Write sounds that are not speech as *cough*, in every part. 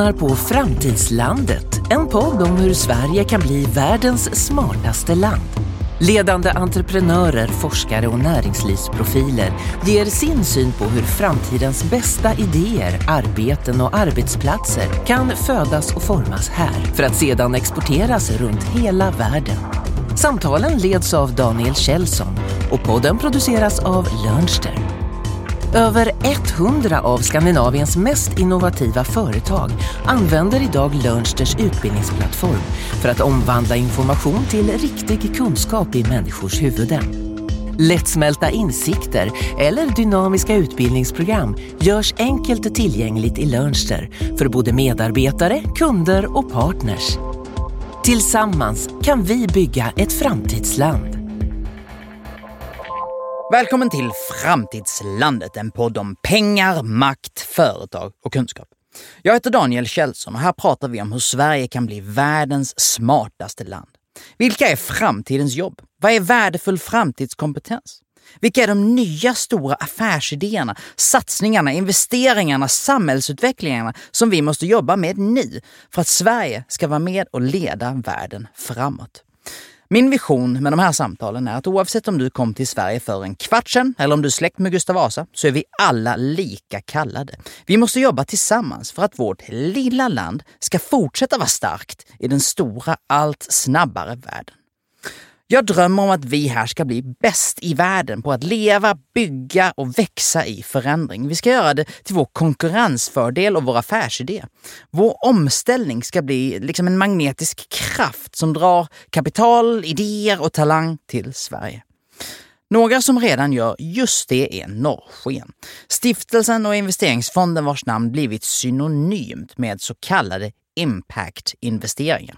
lyssnar på Framtidslandet, en podd om hur Sverige kan bli världens smartaste land. Ledande entreprenörer, forskare och näringslivsprofiler ger sin syn på hur framtidens bästa idéer, arbeten och arbetsplatser kan födas och formas här för att sedan exporteras runt hela världen. Samtalen leds av Daniel Kjellson och podden produceras av Lernster. Över 100 av Skandinaviens mest innovativa företag använder idag Lernsters utbildningsplattform för att omvandla information till riktig kunskap i människors huvuden. Lättsmälta insikter eller dynamiska utbildningsprogram görs enkelt tillgängligt i Lernster för både medarbetare, kunder och partners. Tillsammans kan vi bygga ett framtidsland. Välkommen till Framtidslandet, en podd om pengar, makt, företag och kunskap. Jag heter Daniel Kjellson och här pratar vi om hur Sverige kan bli världens smartaste land. Vilka är framtidens jobb? Vad är värdefull framtidskompetens? Vilka är de nya stora affärsidéerna, satsningarna, investeringarna, samhällsutvecklingarna som vi måste jobba med nu för att Sverige ska vara med och leda världen framåt? Min vision med de här samtalen är att oavsett om du kom till Sverige för en kvart sedan eller om du är släkt med Gustav Vasa så är vi alla lika kallade. Vi måste jobba tillsammans för att vårt lilla land ska fortsätta vara starkt i den stora, allt snabbare världen. Jag drömmer om att vi här ska bli bäst i världen på att leva, bygga och växa i förändring. Vi ska göra det till vår konkurrensfördel och vår affärsidé. Vår omställning ska bli liksom en magnetisk kraft som drar kapital, idéer och talang till Sverige. Några som redan gör just det är Norrsken. Stiftelsen och investeringsfonden vars namn blivit synonymt med så kallade impact-investeringar.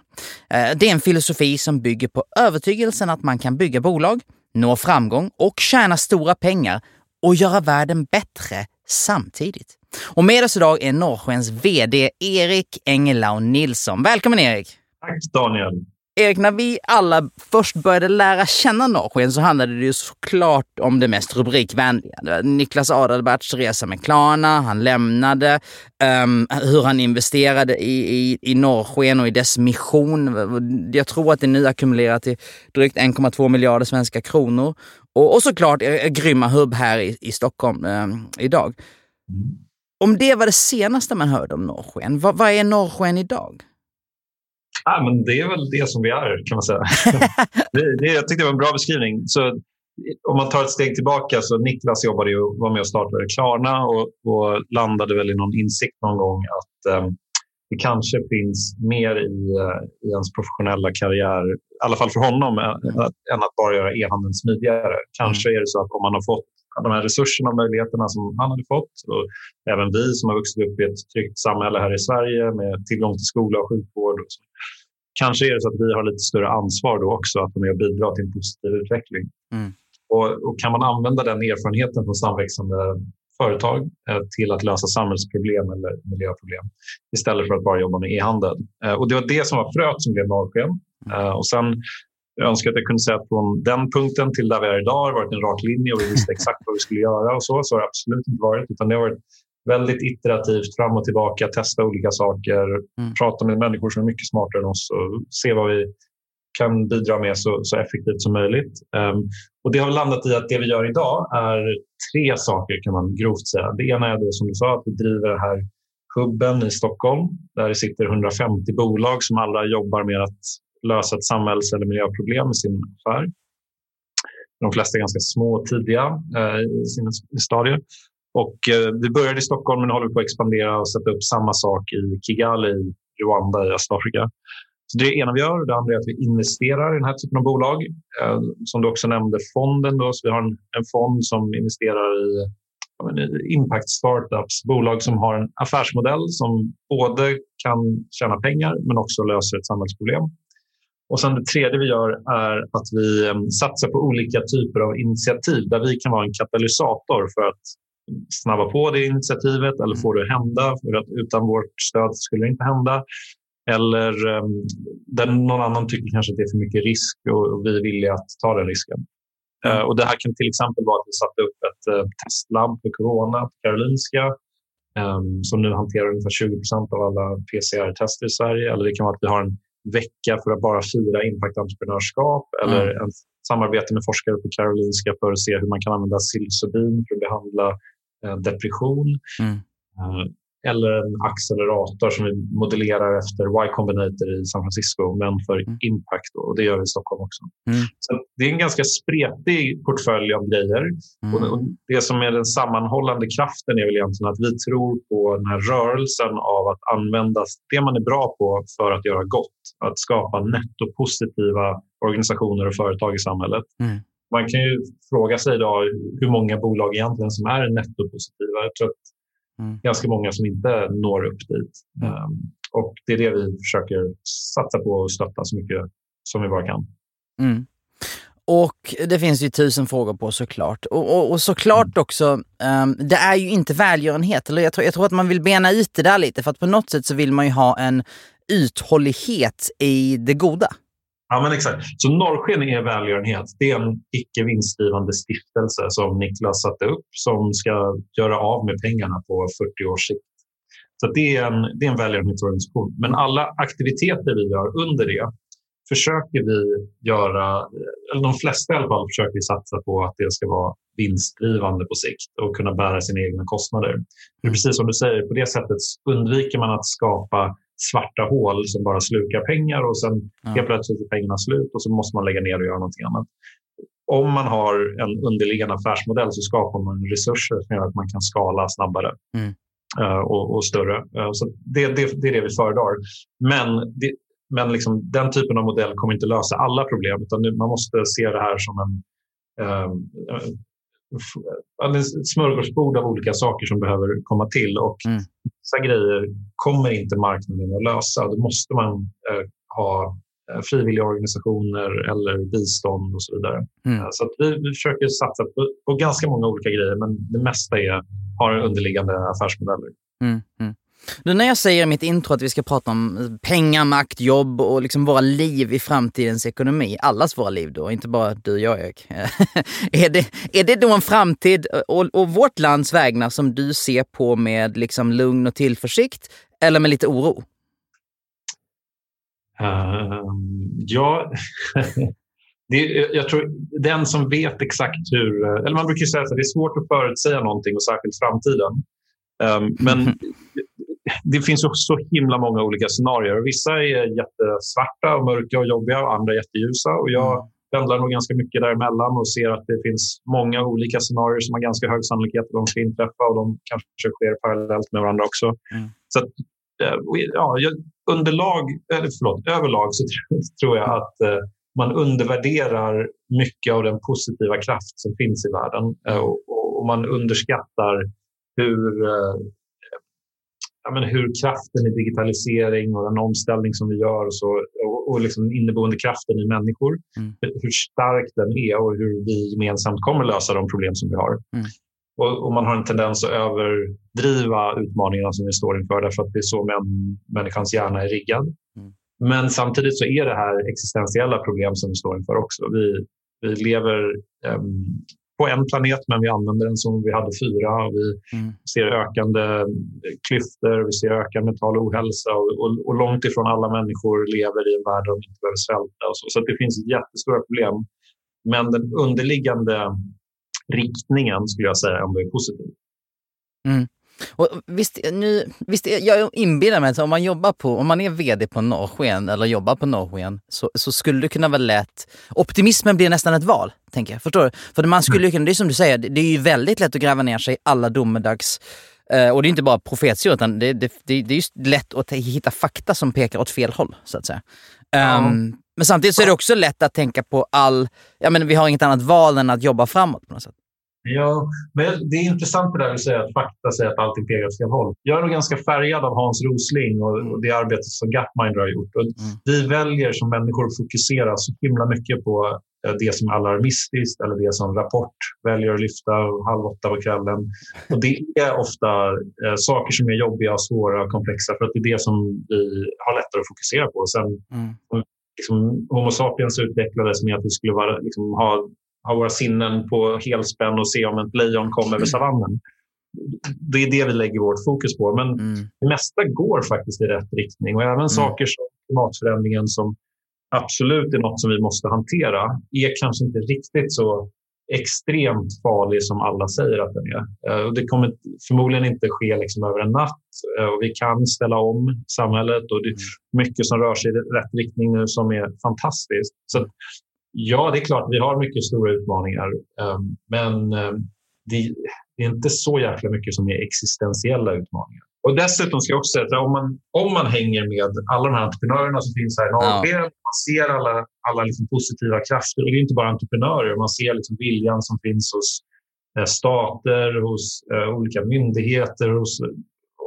Eh, det är en filosofi som bygger på övertygelsen att man kan bygga bolag, nå framgång och tjäna stora pengar och göra världen bättre samtidigt. Och med oss idag är Norrskens VD Erik Engelau Nilsson. Välkommen Erik! Tack Daniel! Erik, när vi alla först började lära känna Norrsken så handlade det ju såklart om det mest rubrikvänliga. Niklas Adalberts resa med Klarna, han lämnade, um, hur han investerade i, i, i Norrsken och i dess mission. Jag tror att det nu ackumulerar till drygt 1,2 miljarder svenska kronor. Och, och såklart er, er grymma hubb här i, i Stockholm um, idag. Om det var det senaste man hörde om Norrsken, vad, vad är Norrsken idag? Ja, men det är väl det som vi är, kan man säga. *laughs* det, det, jag tyckte det var en bra beskrivning. Så, om man tar ett steg tillbaka så Niklas jobbade ju, var med och startade Klarna och, och landade väl i någon insikt någon gång att um, det kanske finns mer i, uh, i ens professionella karriär, i alla fall för honom, mm. än att bara göra e-handeln smidigare. Kanske mm. är det så att om man har fått de här resurserna och möjligheterna som han hade fått och även vi som har vuxit upp i ett tryggt samhälle här i Sverige med tillgång till skola och sjukvård. Och. Kanske är det så att vi har lite större ansvar då också att vara med och bidra till en positiv utveckling. Mm. Och, och, kan man använda den erfarenheten från samväxande företag eh, till att lösa samhällsproblem eller miljöproblem istället för att bara jobba med e-handel. Eh, och det var det som var fröet som blev Norrsken. Eh, och sen jag önskar att jag kunde säga att från den punkten till där vi är idag har varit en rak linje och vi visste *laughs* exakt vad vi skulle göra och så. Så har det absolut inte varit. Utan det har varit väldigt iterativt, fram och tillbaka, testa olika saker, mm. prata med människor som är mycket smartare än oss och se vad vi kan bidra med så, så effektivt som möjligt. Um, och Det har landat i att det vi gör idag är tre saker kan man grovt säga. Det ena är då som du sa att vi driver den här hubben i Stockholm där det sitter 150 bolag som alla jobbar med att lösa ett samhälls eller miljöproblem i sin affär. De flesta är ganska små och tidiga eh, i sina stadier. Och, eh, vi började i Stockholm men håller på att expandera och sätta upp samma sak i Kigali i Rwanda i Östafrika. Så det är det ena vi gör. Det andra är att vi investerar i den här typen av bolag. Eh, som du också nämnde, fonden. Då, så vi har en, en fond som investerar i impact startups, bolag som har en affärsmodell som både kan tjäna pengar men också löser ett samhällsproblem. Och sen det tredje vi gör är att vi eh, satsar på olika typer av initiativ där vi kan vara en katalysator för att snabba på det initiativet eller få det att hända. För att utan vårt stöd skulle det inte hända. Eller um, där någon annan tycker kanske att det är för mycket risk och, vi är villiga att ta den risken. Mm. Uh, och det här kan till exempel vara att vi satte upp ett uh, testlabb för corona på Karolinska um, som nu hanterar ungefär 20 procent av alla PCR-tester i Sverige. Eller det kan vara att vi har en vecka för att bara fira impact-entreprenörskap eller mm. ett samarbete med forskare på Karolinska för att se hur man kan använda psilocybin för att behandla eh, depression. Mm. Eller en accelerator som vi modellerar efter Y Combinator i San Francisco, men för mm. impact. Och det gör vi i Stockholm också. Mm. Så det är en ganska spretig portfölj av grejer. Mm. Och det som är den sammanhållande kraften är väl egentligen att vi tror på den här rörelsen av att använda det man är bra på för att göra gott. Att skapa nettopositiva organisationer och företag i samhället. Mm. Man kan ju fråga sig idag hur många bolag egentligen som är nettopositiva. Jag tror att Mm. Ganska många som inte når upp dit. Um, och Det är det vi försöker satsa på och stötta så mycket som vi bara kan. Mm. Och det finns ju tusen frågor på såklart. Och, och, och såklart mm. också, um, det är ju inte välgörenhet. Eller jag, tror, jag tror att man vill bena ut det där lite för att på något sätt så vill man ju ha en uthållighet i det goda. Ja, men exakt. Så Norrsken är välgörenhet. Det är en icke vinstdrivande stiftelse som Niklas satte upp som ska göra av med pengarna på 40 års sikt. Så det är en, det är en välgörenhetsorganisation. Men alla aktiviteter vi gör under det försöker vi göra, eller de flesta i alla fall, försöker vi satsa på att det ska vara vinstdrivande på sikt och kunna bära sina egna kostnader. För precis som du säger, på det sättet undviker man att skapa svarta hål som bara slukar pengar och sen ja. helt plötsligt är pengarna slut och så måste man lägga ner och göra någonting annat. Om man har en underliggande affärsmodell så skapar man resurser som gör att man kan skala snabbare mm. uh, och, och, större. Uh, så det, det, det, är det vi föredrar. Men, det, men liksom, den typen av modell kommer inte lösa alla problem utan man måste se det här som en uh, ett smörgåsbord av olika saker som behöver komma till. Och mm. vissa grejer kommer inte marknaden att lösa. Då måste man eh, ha eh, frivilliga organisationer eller bistånd och så vidare. Mm. Eh, så vi, vi, försöker satsa på, på, ganska många olika grejer, men det mesta är, har underliggande affärsmodeller. Mm. mm. Nu när jag säger i mitt intro att vi ska prata om pengar, makt, jobb och liksom våra liv i framtidens ekonomi, allas våra liv då, inte bara du och jag Erik. *laughs* är, det, är det då en framtid och, och vårt lands vägnar som du ser på med liksom lugn och tillförsikt eller med lite oro? Uh, ja, *laughs* det, jag tror den som vet exakt hur... Eller man brukar säga att det är svårt att förutsäga någonting och särskilt framtiden. Um, men *laughs* det finns så himla många olika scenarier. Vissa är jättesvarta och mörka och jobbiga och andra jätteljusa. Och jag mm. pendlar nog ganska mycket däremellan och ser att det finns många olika scenarier som har ganska hög sannolikhet att de ska inträffa och de kanske sker parallellt med varandra också. Mm. Så att, eh, ja, underlag, eller förlåt, överlag så *laughs* tror jag att eh, man undervärderar mycket av den positiva kraft som finns i världen mm. och man underskattar hur ja, men hur kraften i digitalisering och den omställning som vi gör och, så, och, och liksom inneboende kraften i människor, mm. hur stark den är och hur vi gemensamt kommer lösa de problem som vi har. Mm. Och, och, man har en tendens att överdriva utmaningarna som vi står inför därför att det är så män, människans hjärna är riggad. Mm. Men samtidigt så är det här existentiella problem som vi står inför också. Vi, vi lever um, på en planet, men vi använder den som vi hade fyra. Vi mm. ser ökande klyftor, vi ser ökad mental ohälsa och, och, och, långt ifrån alla människor lever i en värld där de inte behöver svälta. Och så. så det finns jättestora problem. Men den underliggande riktningen skulle jag säga ändå är positiv. Mm. Och visst, nu, visst, jag inbillar mig att om man jobbar på, om man är VD på Norrsken eller jobbar på Norrsken så, så skulle det kunna vara lätt. Optimismen blir nästan ett val, tänker jag. Förstår du? För man skulle kunna, det är som du säger, det är ju väldigt lätt att gräva ner sig i alla domedags eh, och det är inte bara profetior, utan det, det, det, det är just lätt att hitta fakta som pekar åt fel håll, så att säga. Um, men samtidigt så är det också lätt att tänka på all, ja men vi har inget annat val än att jobba framåt på något sätt. Ja, men det är intressant det där du säger att fakta säger att allting pekar åt fel håll. Jag är nog ganska färgad av Hans Rosling och, och det arbetet som Gapminder har gjort. Och mm. Vi väljer som människor att fokusera så himla mycket på eh, det som är alarmistiskt eller det som Rapport väljer att lyfta halv åtta på kvällen. Och det är ofta eh, saker som är jobbiga, svåra och komplexa för att det är det som vi har lättare att fokusera på. Sen, mm. liksom, Homo sapiens utvecklades med att vi skulle vara, liksom, ha ha våra sinnen på helspänn och se om ett lejon kom över savannen. det är det vi lägger vårt fokus på. Men mm. det mesta går faktiskt i rätt riktning och även mm. saker som klimatförändringen som absolut är något som vi måste hantera är kanske inte riktigt så extremt farlig som alla säger att den är. Eh, det kommer förmodligen inte ske liksom över en natt eh, och vi kan ställa om samhället och det är mm. mycket som rör sig i rätt riktning nu som är fantastiskt. Så ja, det är klart, vi har mycket stora utmaningar, eh, men det är inte så jäkla mycket som är existentiella utmaningar. Och dessutom ska jag också säga att om man, om man hänger med alla de här entreprenörerna som finns här i Norge, ja. man ser alla, alla liksom positiva krafter. Och det är inte bara entreprenörer, man ser liksom viljan som finns hos eh, stater, hos eh, olika myndigheter, hos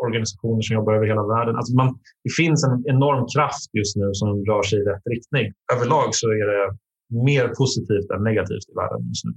organisationer som jobbar över hela världen. Alltså man, det finns en enorm kraft just nu som rör sig i rätt riktning. Överlag så är det mer positivt än negativt i världen just nu.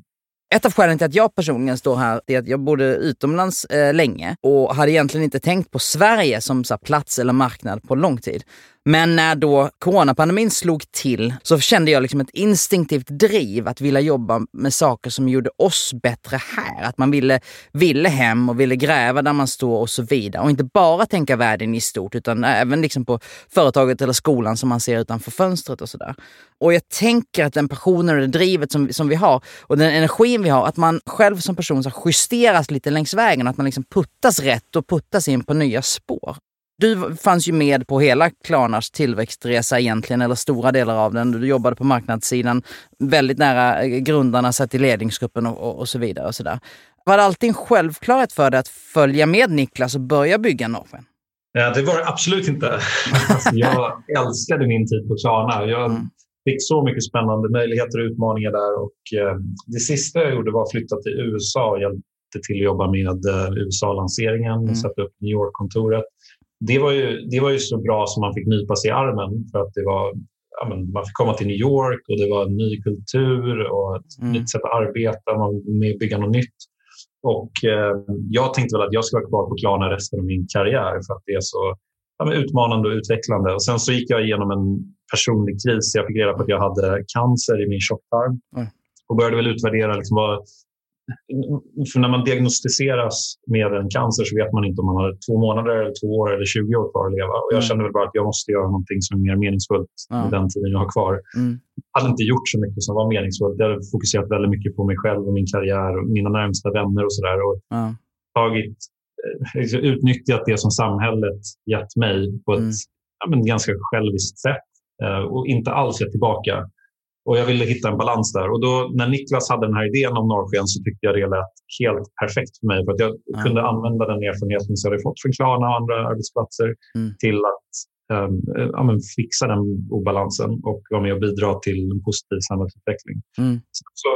Ett av skälen till att jag personligen står här är att jag bodde utomlands eh, länge och hade egentligen inte tänkt på Sverige som så plats eller marknad på lång tid. Men när då coronapandemin slog till så kände jag liksom ett instinktivt driv att vilja jobba med saker som gjorde oss bättre här. Att man ville, ville hem och ville gräva där man står och så vidare. Och inte bara tänka världen i stort utan även liksom på företaget eller skolan som man ser utanför fönstret och sådär. Och jag tänker att den passionen och det drivet som, som vi har och den energin vi har, att man själv som person så justeras lite längs vägen. Att man liksom puttas rätt och puttas in på nya spår. Du fanns ju med på hela Klarnas tillväxtresa egentligen, eller stora delar av den. Du jobbade på marknadssidan, väldigt nära eh, grundarna, satt i ledningsgruppen och, och, och så vidare. Och så där. Var det alltid en självklarhet för dig att följa med Niklas och börja bygga Norrsken? Ja, det var det absolut inte. *laughs* Alltså, jag älskade min tid på Klarna. Jag mm. fick så mycket spännande möjligheter och utmaningar där. Och, eh, det sista jag gjorde var att flytta till USA och hjälpte till att jobba med eh, USA-lanseringen, mm. sätta upp New York-kontoret det var, ju, det var ju så bra som man fick nypa sig i armen för att det var, ja, man fick komma till New York och det var en ny kultur och ett mm. nytt sätt att arbeta, man med bygga något nytt. Och eh, jag tänkte väl att jag ska vara kvar på Klarna resten av min karriär för att det är så ja, utmanande och utvecklande. Och sen så gick jag igenom en personlig kris. Jag fick reda på att jag hade cancer i min tjocktarm mm. och började väl utvärdera liksom vad, för när man diagnostiseras med en cancer så vet man inte om man har två månader, eller två år eller 20 år kvar att leva. Och jag mm. kände väl bara att jag måste göra någonting som är mer meningsfullt ja. med den tiden jag har kvar. Mm. Jag hade inte gjort så mycket som var meningsfullt. Jag hade fokuserat väldigt mycket på mig själv och min karriär och mina närmsta vänner och sådär. Och ja. tagit, eh, utnyttjat det som samhället gett mig på ett mm. ja, ganska själviskt sätt eh, och inte alls gett tillbaka. Och jag ville hitta en balans där. Och då, när Niklas hade den här idén om norrsken så tyckte jag det lät helt perfekt för mig. För att jag mm. kunde använda den erfarenheten som jag hade fått från Klarna och andra arbetsplatser mm. till att um, ja, fixa den obalansen och vara med och bidra till en positiv samhällsutveckling. Mm. Så,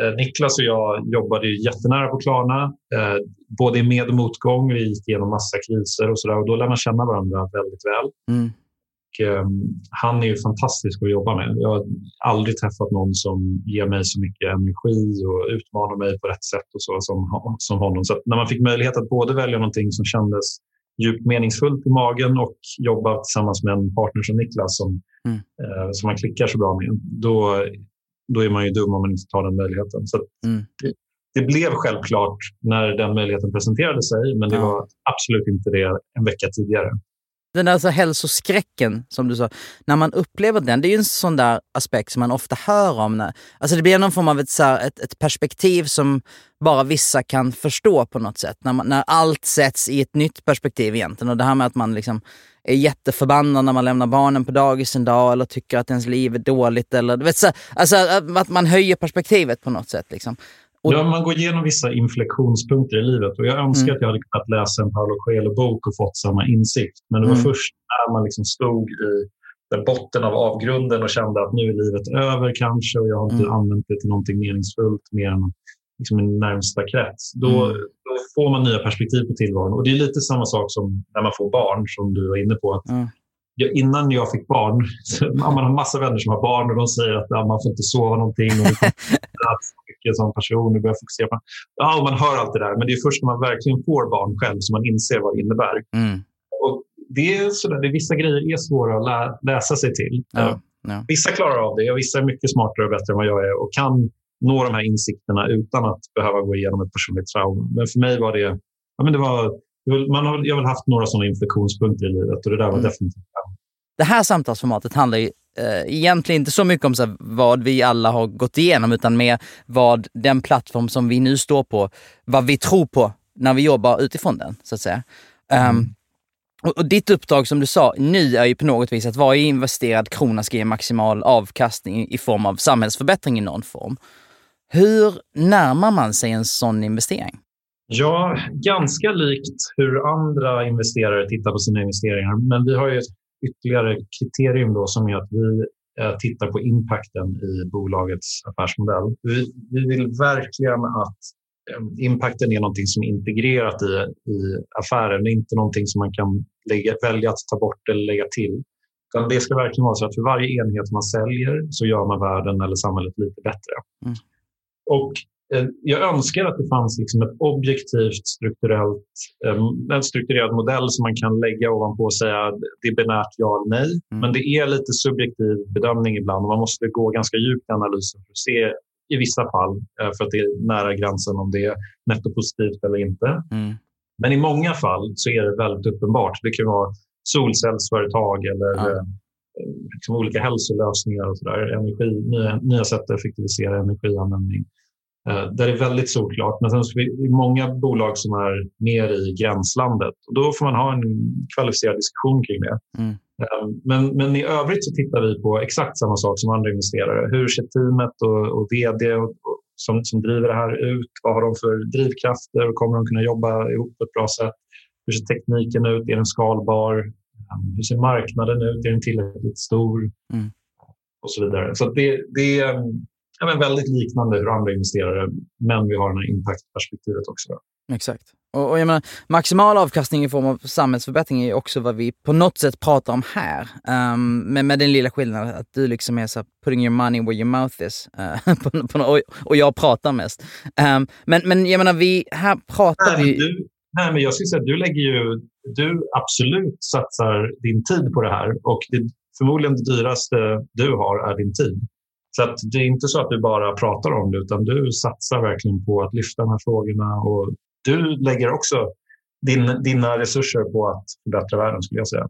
eh, Niklas och jag jobbade jättenära på Klarna, eh, både i med och motgång. Vi gick igenom massa kriser och, så där, och då lär man känna varandra väldigt väl. Mm. Eh, han är ju fantastisk att jobba med. Jag har aldrig träffat någon som ger mig så mycket energi och utmanar mig på rätt sätt och så som, som honom. Så när man fick möjlighet att både välja någonting som kändes djupt meningsfullt i magen och jobba tillsammans med en partner som Niklas som, mm. eh, som man klickar så bra med, då, då är man ju dum om man inte tar den möjligheten. Så mm. det, det, blev självklart när den möjligheten presenterade sig, men det ja. var absolut inte det en vecka tidigare. Den där alltså hälsoskräcken, som du sa, när man upplever den, det är ju en sån där aspekt som man ofta hör om. När, alltså det blir någon form av ett, så här, ett, ett, perspektiv som bara vissa kan förstå på något sätt. När, man, när allt sätts i ett nytt perspektiv egentligen. Och det här med att man liksom är jätteförbannad när man lämnar barnen på dagis en dag eller tycker att ens liv är dåligt. Eller, vet, så, alltså, att man höjer perspektivet på något sätt. Liksom. Och... Ja, man går igenom vissa inflektionspunkter i livet. Och jag önskar mm. att jag hade kunnat läsa en Paolo Coelho-bok och fått samma insikt. Men det var mm. först när man liksom stod i den botten av avgrunden och kände att nu är livet över kanske och jag har inte mm. använt det till någonting meningsfullt mer än liksom min närmsta krets. Då, mm. då, får man nya perspektiv på tillvaron. Och det är lite samma sak som när man får barn, som du var inne på. Att mm. Innan jag fick barn, *laughs* man har massa vänner som har barn och de säger att ja, man får inte sova någonting. Och mycket som person och börjar fokusera på... Ja, man hör allt det där, men det är först när man verkligen får barn själv som man inser vad det innebär. Mm. Och det är sådär, det, vissa grejer är svåra att lä, läsa sig till. Ja, ja. Vissa klarar av det och vissa är mycket smartare och bättre än vad jag är och kan nå de här insikterna utan att behöva gå igenom ett personligt trauma. Men för mig var det ja, men det var, man har, jag har väl haft några sådana inflektionspunkter i livet och det där var mm. definitivt Det här samtalsformatet handlar ju eh, egentligen inte så mycket om så vad vi alla har gått igenom, utan mer vad den plattform som vi nu står på, vad vi tror på när vi jobbar utifrån den, så att säga. Mm. Um, och, och, ditt uppdrag som du sa nu är ju på något vis att varje investerad krona ska ge maximal avkastning i form av samhällsförbättring i någon form. Hur närmar man sig en sån investering? Ja, ganska likt hur andra investerare tittar på sina investeringar. Men vi har ju ett ytterligare kriterium då som är att vi eh, tittar på impacten i bolagets affärsmodell. Vi, vi vill verkligen att eh, impacten är någonting som är integrerat i, i affären. Det är inte någonting som man kan lägga, välja att ta bort eller lägga till. Det ska verkligen vara så att för varje enhet man säljer så gör man världen eller samhället lite bättre. Mm. Och jag önskar att det fanns liksom ett objektivt strukturellt, eh, en strukturerad modell som man kan lägga ovanpå och säga det är binärt ja eller nej. Mm. Men det är lite subjektiv bedömning ibland och man måste gå ganska djupt i analysen för att se i vissa fall eh, för att det är nära gränsen om det är nettopositivt eller inte. Mm. Men i många fall så är det väldigt uppenbart. Det kan vara solcellsföretag eller ja. liksom olika hälsolösningar och så där. Energi, nya, nya sätt att effektivisera energianvändning. Eh, där det är väldigt solklart. Men sen är många bolag som är mer i gränslandet. Och då får man ha en kvalificerad diskussion kring det. Mm. Eh, men, men i övrigt så tittar vi på exakt samma sak som andra investerare. Hur ser teamet och, och vd och, och, som, som driver det här ut? Vad har de för drivkrafter? Och kommer de kunna jobba ihop på ett bra sätt? Hur ser tekniken ut? Är den skalbar? Eh, hur ser marknaden ut? Är den tillräckligt stor? Mm. Och så vidare. Så det, det, ja, men väldigt liknande hur andra investerare, men vi har det här impact-perspektivet också. Då. Exakt. Och, och jag menar, maximal avkastning i form av samhällsförbättring är också vad vi på något sätt pratar om här. Um, men med den lilla skillnaden att du liksom är så putting your money where your mouth is. Uh, *laughs* på, på, och, och, jag pratar mest. Um, men, men jag menar, vi, här pratar nej, vi... Du, nej, men jag skulle säga att du lägger ju... Du absolut satsar din tid på det här och det, förmodligen det dyraste du har är din tid. Så att det är inte så att du bara pratar om det, utan du satsar verkligen på att lyfta de här frågorna. Och du lägger också din, dina resurser på att förbättra världen, skulle jag säga.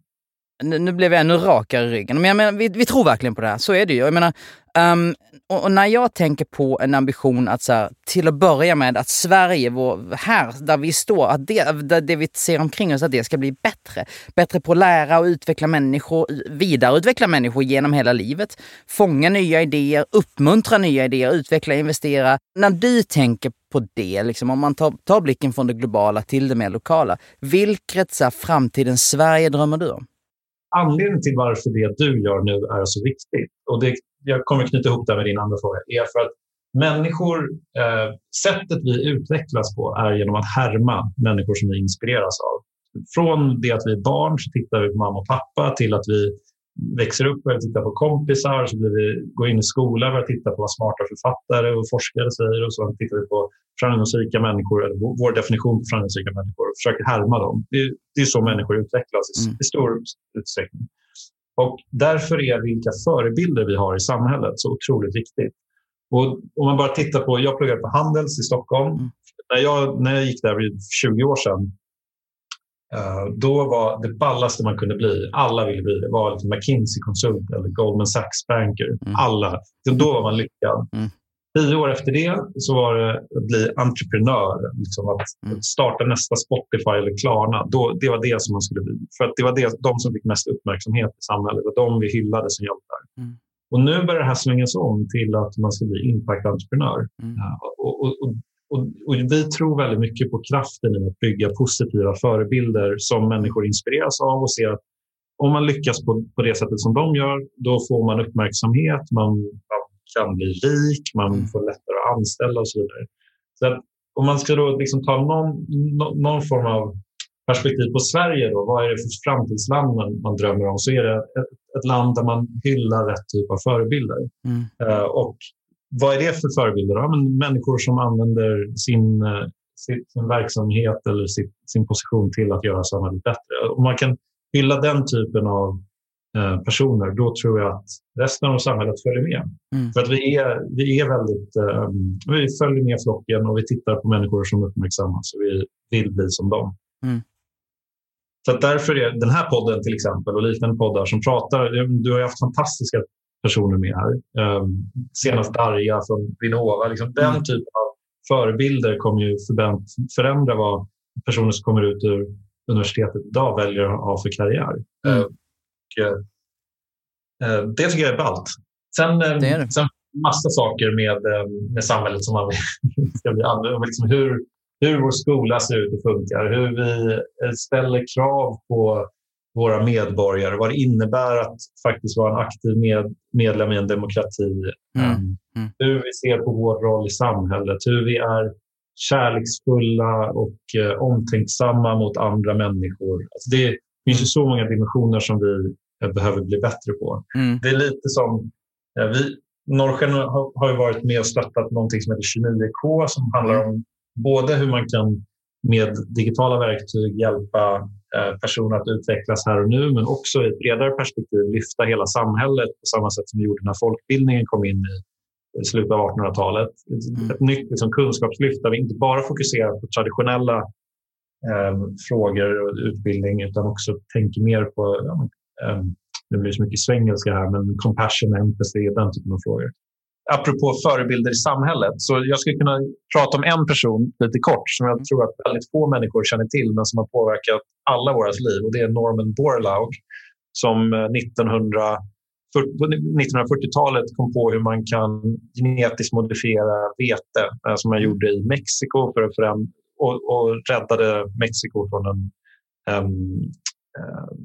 Nu, blev jag ännu rakare i ryggen. Men jag menar, vi, vi tror verkligen på det här. Så är det ju. Jag menar, um, och, och, när jag tänker på en ambition att så här, till att börja med att Sverige, vår, här där vi står, att det, det, det vi ser omkring oss, att det ska bli bättre. Bättre på att lära och utveckla människor, vidareutveckla människor genom hela livet. Fånga nya idéer, uppmuntra nya idéer, utveckla, investera. När du tänker på det, liksom, om man tar, tar blicken från det globala till det mer lokala. Vilket så här, framtidens Sverige drömmer du om? Anledningen till varför det du gör nu är så viktigt, och det, jag kommer knyta ihop det med din andra fråga, är för att människor, eh, sättet vi utvecklas på är genom att härma människor som vi inspireras av. Från det att vi är barn så tittar vi på mamma och pappa till att vi växer upp och tittar på kompisar, så blir vi, går in i skolan och tittar på vad smarta författare och forskare säger och så tittar vi på framgångsrika människor, eller vår definition på framgångsrika människor och försöker härma dem. Det, det är så människor utvecklas i, mm. i stor utsträckning. Och därför är vilka förebilder vi har i samhället så otroligt viktigt. Och om man bara tittar på, jag pluggade på Handels i Stockholm. Mm. När, jag, när jag gick där för 20 år sedan Eh, då var det ballaste man kunde bli, alla ville bli det, var liksom McKinsey-konsult eller Goldman Sachs-banker. Mm. Alla. Då var man lyckad. Mm. Tio år efter det så var det att bli entreprenör. Liksom att mm. starta nästa Spotify eller Klarna. Då, det var det som man skulle bli. För att det var det, de som fick mest uppmärksamhet i samhället. och de vi hyllade som hjältar. Mm. Och nu börjar det här svängas om till att man ska bli impact-entreprenör. Mm. Uh, och, och, och och, vi tror väldigt mycket på kraften i att bygga positiva förebilder som människor inspireras av och ser att om man lyckas på, på det sättet som de gör, då får man uppmärksamhet, man kan bli rik, man mm. får lättare att anställa och så vidare. Så att, om man ska då liksom ta någon, någon form av perspektiv på Sverige, då, vad är det för framtidsland man, man drömmer om, så är det ett, ett land där man hyllar rätt typ av förebilder. Mm. Uh, och vad är det för förebilder? Ja, men människor som använder sin, eh, sin, sin verksamhet eller sin, sin position till att göra samhället bättre. Om man kan hylla den typen av personer, då tror jag att resten av samhället följer med. Mm. För att vi är, vi är väldigt, eh, vi följer med flocken och vi tittar på människor som uppmärksammas och vi vill bli som dem. Mm. Så därför är den här podden till exempel och liknande poddar som pratar, du har ju haft fantastiska personer med här. Um, senast Darja från Vinnova. Liksom den mm. typen av förebilder kommer ju förändra vad personer som kommer ut ur universitetet idag väljer att ha för karriär. Mm. Och, uh, det tycker jag är ballt. Sen, um, det är det. sen massa saker med, med samhället som man *laughs* ska bli annorlunda. Liksom hur, hur vår skola ser ut och funkar, hur vi eh, ställer krav på våra medborgare, vad det innebär att faktiskt vara en aktiv med, medlem i en demokrati. Mm. Mm. Hur vi ser på vår roll i samhället, hur vi är kärleksfulla och uh, omtänksamma mot andra människor. Alltså det finns ju så många dimensioner som vi behöver bli bättre på. Mm. Det är lite som vi, Norrsken har, varit med och stöttat någonting som heter 29K som handlar om både hur man kan med digitala verktyg hjälpa eh, personer att utvecklas här och nu, men också i ett bredare perspektiv lyfta hela samhället på samma sätt som vi gjorde när folkbildningen kom in i slutet av 1800-talet. Mm. Ett nytt liksom, kunskapslyft där vi inte bara fokuserar på traditionella eh, frågor och utbildning utan också tänker mer på, ja, eh, det blir så mycket svengelska här, men compassion, empathy, den typen av frågor apropå förebilder i samhället. Så jag skulle kunna prata om en person lite kort som jag tror att väldigt få människor känner till men som har påverkat alla våra liv. Och det är Norman Borlaug som 1940-talet eh, kom på hur man kan genetiskt modifiera vete eh, som man mm. gjorde i Mexiko för att förändra, och, och räddade Mexiko från en um,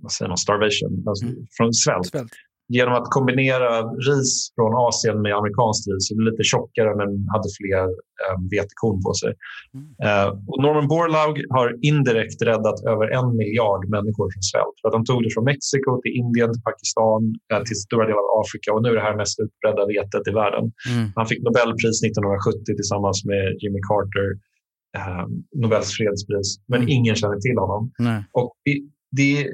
vad säger man, starvation, alltså mm. från svält. svält genom att kombinera ris från Asien med amerikanskt ris, så det lite tjockare men hade fler um, vetekorn på sig. Mm. Uh, och Norman Borlaug har indirekt räddat över en miljard människor från svält. För att han tog det från Mexiko till Indien, till Pakistan, uh, till stora delar av Afrika och nu är det här mest utbredda vetet i världen. Mm. Han fick Nobelpris 1970 tillsammans med Jimmy Carter, uh, Nobels fredspris, men mm. ingen känner till honom. Nej. Och det,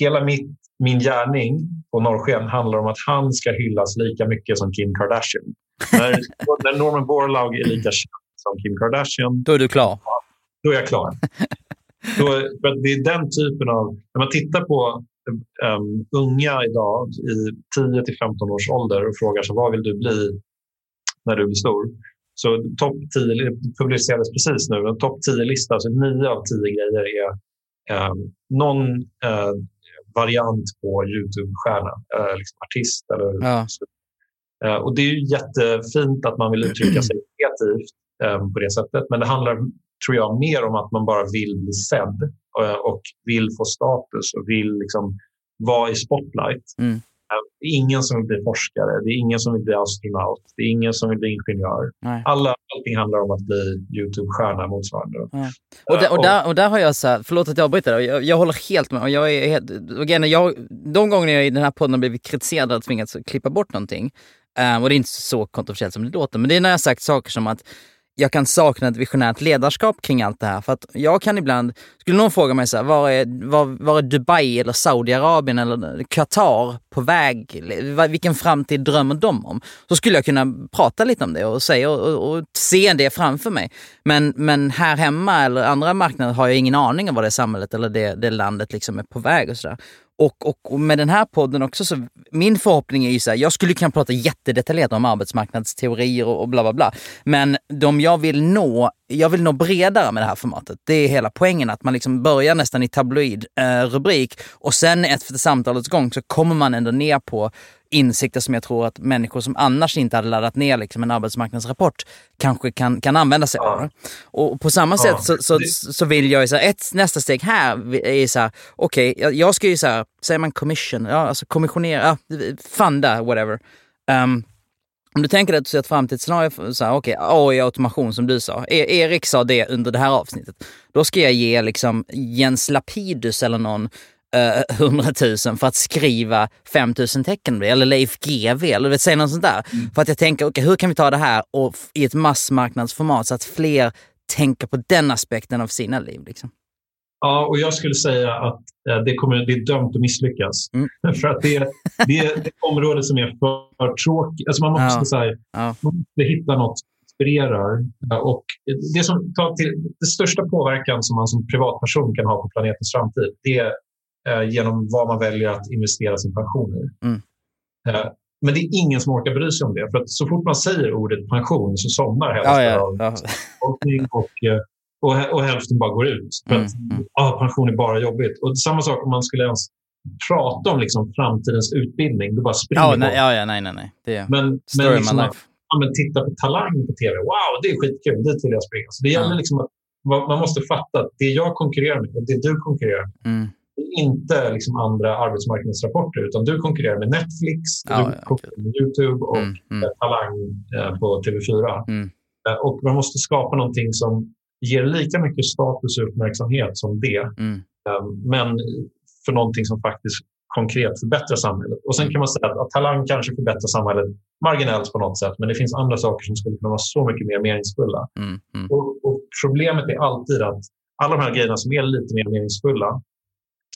hela mitt min gärning på Norrsken handlar om att han ska hyllas lika mycket som Kim Kardashian. när, *laughs* när Norman Borlaug är lika känd som Kim Kardashian. Då är du klar? Då är jag klar. *laughs* då, för det är den typen av... När man tittar på um, unga idag i 10 till 15 års ålder och frågar sig vad vill du bli när du blir stor? Så topp 10 publicerades precis nu. En topp 10-lista, så 9 av 10 grejer är um, någon uh, variant på Youtube-stjärna, eh, liksom artist. Eller, ja. eh, och det är ju jättefint att man vill uttrycka sig *clears throat* kreativt eh, på det sättet. Men det handlar, tror jag, mer om att man bara vill bli sedd eh, och vill få status och vill liksom vara i spotlight. Mm. Det är ingen som vill bli forskare, det är ingen som vill bli astronaut, det är ingen som vill bli ingenjör. Alla, allting handlar om att bli Youtube-stjärna motsvarande. Och, där, och, där, och där har jag så här, förlåt att jag avbryter, jag, jag håller helt med. Och jag är helt, och jag, de gånger jag i den här podden har blivit kritiserad och tvingats klippa bort någonting, um, och det är inte så kontroversiellt som det låter, men det är när jag sagt saker som att jag kan sakna ett visionärt ledarskap kring allt det här. För att jag kan ibland, skulle någon fråga mig så här, var är, var, var är Dubai eller Saudiarabien eller Qatar på väg? Vilken framtid drömmer de om? Så skulle jag kunna prata lite om det och säga och, och, se det framför mig. Men, men här hemma eller andra marknader har jag ingen aning om vad det samhället eller det, det landet liksom är på väg och sådär. Och, och, och, med den här podden också, så min förhoppning är ju så här, jag skulle kunna prata jättedetaljerat om arbetsmarknadsteorier och, och bla bla bla. Men de jag vill nå, jag vill nå bredare med det här formatet. Det är hela poängen, att man liksom börjar nästan i tabloid eh, rubrik och sen efter samtalets gång så kommer man ändå ner på insikter som jag tror att människor som annars inte hade laddat ner liksom en arbetsmarknadsrapport kanske kan, kan använda sig av. Och på samma sätt så, så, så vill jag, så här, ett nästa steg här är så här, okej, okay, jag, jag, ska ju så här, säger man commission, ja alltså kommissionera, ja, funda, whatever. Um, om du tänker dig att du ser ett framtidsscenario, okej, okay, AI-automation som du sa. E Erik sa det under det här avsnittet. Då ska jag ge liksom Jens Lapidus eller någon 100 eh, 000 för att skriva 5 000 tecken eller Leif GW eller vet, säg något sånt där. Mm. För att jag tänker, okay, hur kan vi ta det här och i ett massmarknadsformat så att fler tänker på den aspekten av sina liv? Liksom? Ja, och jag skulle säga att eh, det, kommer, det är dömt att misslyckas. Mm. *laughs* för att det, det, är ett område som är för tråkigt. Alltså man, måste, ja. så här, ja. man måste hitta något som inspirerar. Och det, som tar till, det största påverkan som man som privatperson kan ha på planetens framtid det är genom vad man väljer att investera sin pension i. Mm. Eh, men det är ingen som orkar bry sig om det. För att så fort man säger ordet pension så somnar hälften ja, ja, ja. av befolkningen. Och, eh, och, och hälften bara går ut. För att mm, mm. Ah, pension är bara jobbigt. Och samma sak om man skulle ens prata om liksom framtidens utbildning. Du bara springer ja, nej, ja, ja, nej, nej, nej. Det är men, men, liksom, ja, men titta på Talang på tv. Wow, det är skitkul. Dit vill jag springa. Så det gäller mm. liksom att man måste fatta att det jag konkurrerar med och det du konkurrerar med mm. Inte liksom andra arbetsmarknadsrapporter utan du konkurrerar med Netflix, ja, du ja, konkurrerar med Youtube och mm, mm. Talang eh, på TV4. Mm. Eh, och man måste skapa någonting som ger lika mycket status och uppmärksamhet som det. Mm. Ehm, men för någonting som faktiskt konkret förbättrar samhället. Och Sen kan man säga att, att talang kanske förbättrar samhället marginellt på något sätt, men det finns andra saker som skulle kunna vara så mycket mer meningsfulla. Mm. Mm. Och, och, Problemet är alltid att alla de här grejerna som är lite mer meningsfulla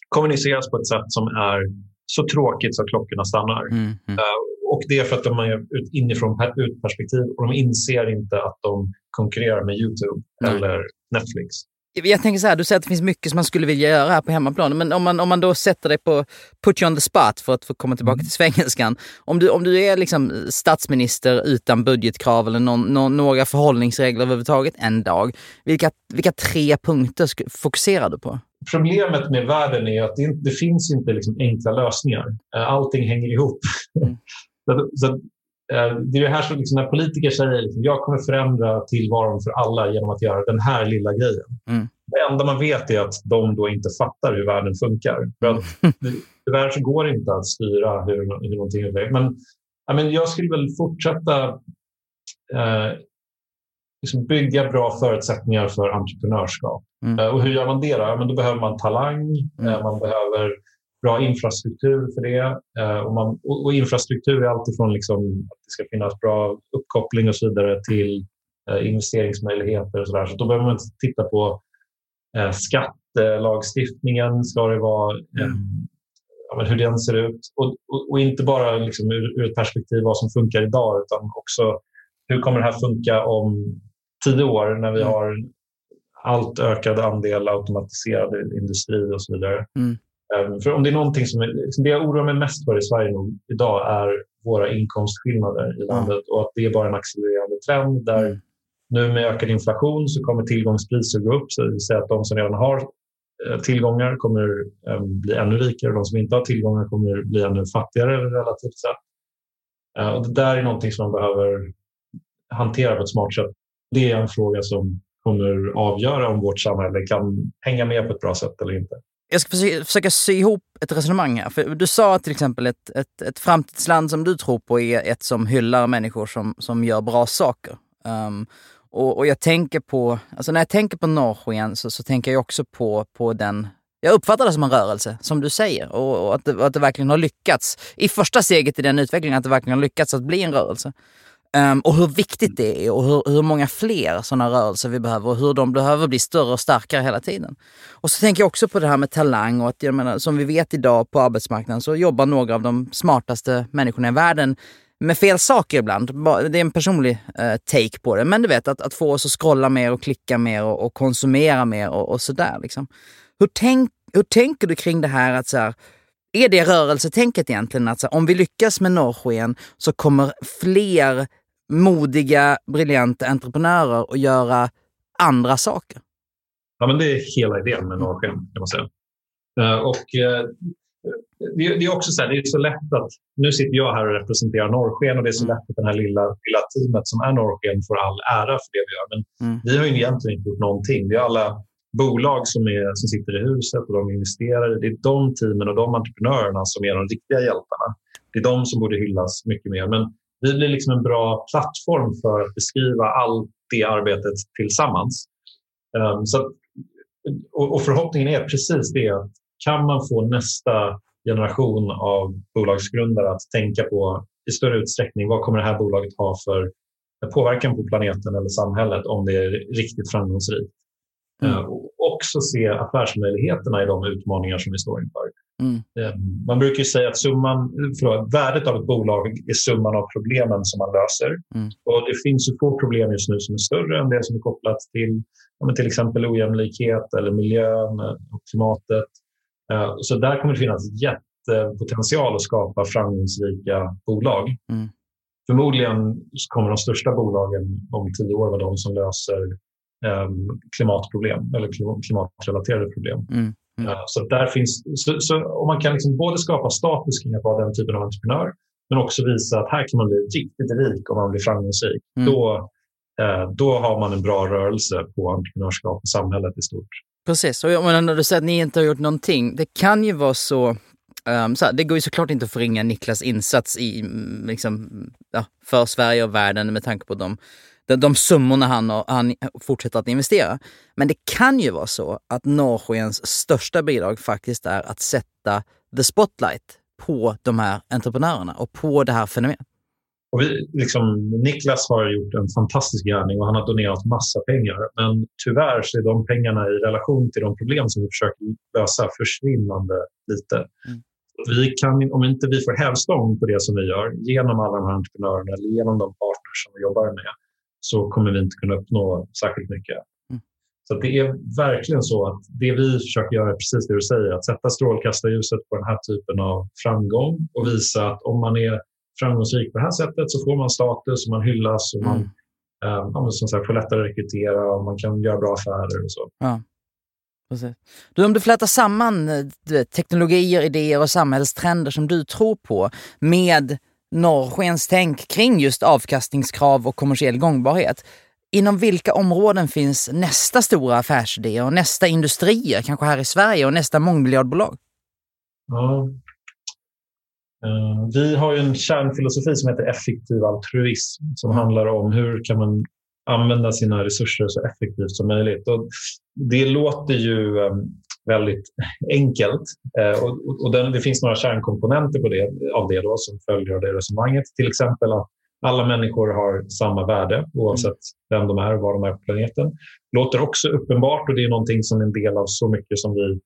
kommuniceras på ett sätt som är så tråkigt så att klockorna stannar. Mm. Uh, och Det är för att de är ut, inifrån ut perspektiv och de inser inte att de konkurrerar med Youtube eller Netflix. Jag tänker så här, du säger att det finns mycket som man skulle vilja göra här på hemmaplan. Men om man, om man då sätter dig på put you on the spot för att få komma tillbaka mm. till svengelskan. Om du, om du är liksom statsminister utan budgetkrav eller någon, någon, några förhållningsregler överhuvudtaget en dag. Vilka, vilka tre punkter fokuserar du på? Problemet med världen är att det, inte, det finns inte liksom enkla lösningar. Eh, allting hänger ihop. Mm. *laughs* så, så Eh, det är det här som liksom, när politiker säger liksom, jag kommer förändra tillvaron för alla genom att göra den här lilla grejen. Mm. Det enda man vet är att de då inte fattar hur världen funkar. För att, tyvärr så går det inte att styra hur, hur någonting är. Men, men jag skulle väl fortsätta eh, liksom bygga bra förutsättningar för entreprenörskap. Mm. Eh, och hur gör man det? Då? Men då behöver man talang, mm. eh, man behöver bra infrastruktur för det. Eh, och, man, och, infrastruktur är alltifrån liksom att det ska finnas bra uppkoppling och så vidare till investeringsmöjligheter. Och så, där. så då behöver man titta på skattelagstiftningen. Ska det vara mm. ja, hur den ser ut. Och, och, och inte bara liksom ur, ur, ett perspektiv vad som funkar idag utan också hur kommer det här funka om tio år när vi mm. har allt ökad andel automatiserad industri och så vidare. Mm. Ehm, för om det är någonting som, är, liksom det jag oroar mig mest för i Sverige idag är våra inkomstskillnader i landet och att det är bara en accelererande trend där mm. nu med ökad inflation så kommer tillgångspriser gå upp. Så det vill säga att de som redan har eh, tillgångar kommer ehm, bli ännu rikare och de som inte har tillgångar kommer bli ännu fattigare relativt sett. Ehm, och det där är någonting som man behöver hantera på ett smart sätt. Det är en fråga som kommer avgöra om vårt samhälle kan hänga med på ett bra sätt eller inte. Jag ska försöka, sy ihop ett resonemang här. För du sa till exempel ett, ett, ett framtidsland som du tror på är ett som hyllar människor som, som gör bra saker. Um, och, och, jag tänker på, alltså när jag tänker på Norrsken så, så tänker jag också på, på den jag uppfattar det som en rörelse, som du säger, och, och att, det, att det verkligen har lyckats. I första steget i den utvecklingen, att det verkligen har lyckats att bli en rörelse. Um, och hur viktigt det är och hur, hur många fler sådana rörelser vi behöver och hur de behöver bli större och starkare hela tiden. Och så tänker jag också på det här med talang och att jag menar, som vi vet idag på arbetsmarknaden så jobbar några av de smartaste människorna i världen med fel saker ibland. Det är en personlig eh, take på det. Men du vet, att, att få oss att scrolla mer och klicka mer och, och konsumera mer och, och sådär. Liksom. Hur, tänk, hur tänker du kring det här att så här, är det rörelsetänket egentligen? Att så, om vi lyckas med norrsken så kommer fler modiga, briljanta entreprenörer att göra andra saker? Ja, men det är hela idén med norrsken kan man säga. Uh, och, det, det, är också så här, det är så lätt att, nu sitter jag här och representerar norrsken och det är så mm. lätt att det här lilla, lilla teamet som är norrsken får all ära för det vi gör. Men mm. vi har ju egentligen inte gjort någonting. Det är alla bolag som, är, som sitter i huset och de investerar. Det är de teamen och de entreprenörerna som är de riktiga hjältarna. Det är de som borde hyllas mycket mer. Men vi blir liksom en bra plattform för att beskriva allt det arbetet tillsammans. Um, så, och, och, förhoppningen är precis det att kan man få nästa generation av bolagsgrundare att tänka på i större utsträckning vad kommer det här bolaget ha för påverkan på planeten eller samhället om det är riktigt framgångsrikt. Mm. Uh, och också se affärsmöjligheterna i de utmaningar som vi står inför. Mm. Eh, man brukar säga att summan, förlåt, värdet av ett bolag är summan av problemen som man löser. Mm. Och det finns ju få problem just nu som är större än det som är kopplat till ja, till exempel ojämlikhet eller miljön och klimatet. Eh, så där kommer det finnas jättepotential att skapa framgångsrika bolag. Mm. Förmodligen kommer de största bolagen om tio år vara de som löser klimatproblem eller klimatrelaterade problem. Mm. Mm. Uh, så där finns, så, så, om man kan liksom både skapa status kring att vara den typen av entreprenör men också visa att här kan man bli riktigt rik om man blir framgångsrik. Mm. Då, uh, då har man en bra rörelse på entreprenörskap och samhället i stort. Precis, och när du säger att ni inte har gjort någonting, det kan ju vara så Um, här, det går ju såklart inte att förringa Niklas insats i, mm, liksom, ja, för Sverige och världen med tanke på de, de, de summorna han, och, han fortsätter att investera. Men det kan ju vara så att Norrskens största bidrag faktiskt är att sätta the spotlight på de här entreprenörerna och på det här fenomenet. Och vi, liksom, Niklas har gjort en fantastisk gärning och han har donerat massa pengar. Men tyvärr så är de pengarna i relation till de problem som vi försöker lösa försvinnande lite. Mm. Vi kan, om inte vi får hävstång på det som vi gör genom alla de här entreprenörerna eller genom de partners som vi jobbar med så kommer vi inte kunna uppnå särskilt mycket. Mm. Så det är verkligen så att det vi försöker göra är precis det du säger, att sätta strålkastarljuset på den här typen av framgång och visa att om man är framgångsrik på det här sättet så får man status och man hyllas och man mm. eh, som sagt, får lättare att rekrytera och man kan göra bra affärer och så. Ja. Precis. Du, om du flätar samman eh, vet, teknologier, idéer och samhällstrender som du tror på med norrskens tänk kring just avkastningskrav och kommersiell gångbarhet. Inom vilka områden finns nästa stora affärsidé och nästa industrier, kanske här i Sverige, och nästa mångmiljardbolag? Ja, eh, vi har en kärnfilosofi som heter effektiv altruism som handlar om hur kan man använda sina resurser så effektivt som möjligt. Och det låter ju ehm, väldigt enkelt eh, och, den, det finns några kärnkomponenter på det, av det då, som följer av det resonemanget. Till exempel att alla människor har samma värde oavsett vem de är och var de är på planeten. Låter också uppenbart och det är någonting som är en del av så mycket som vi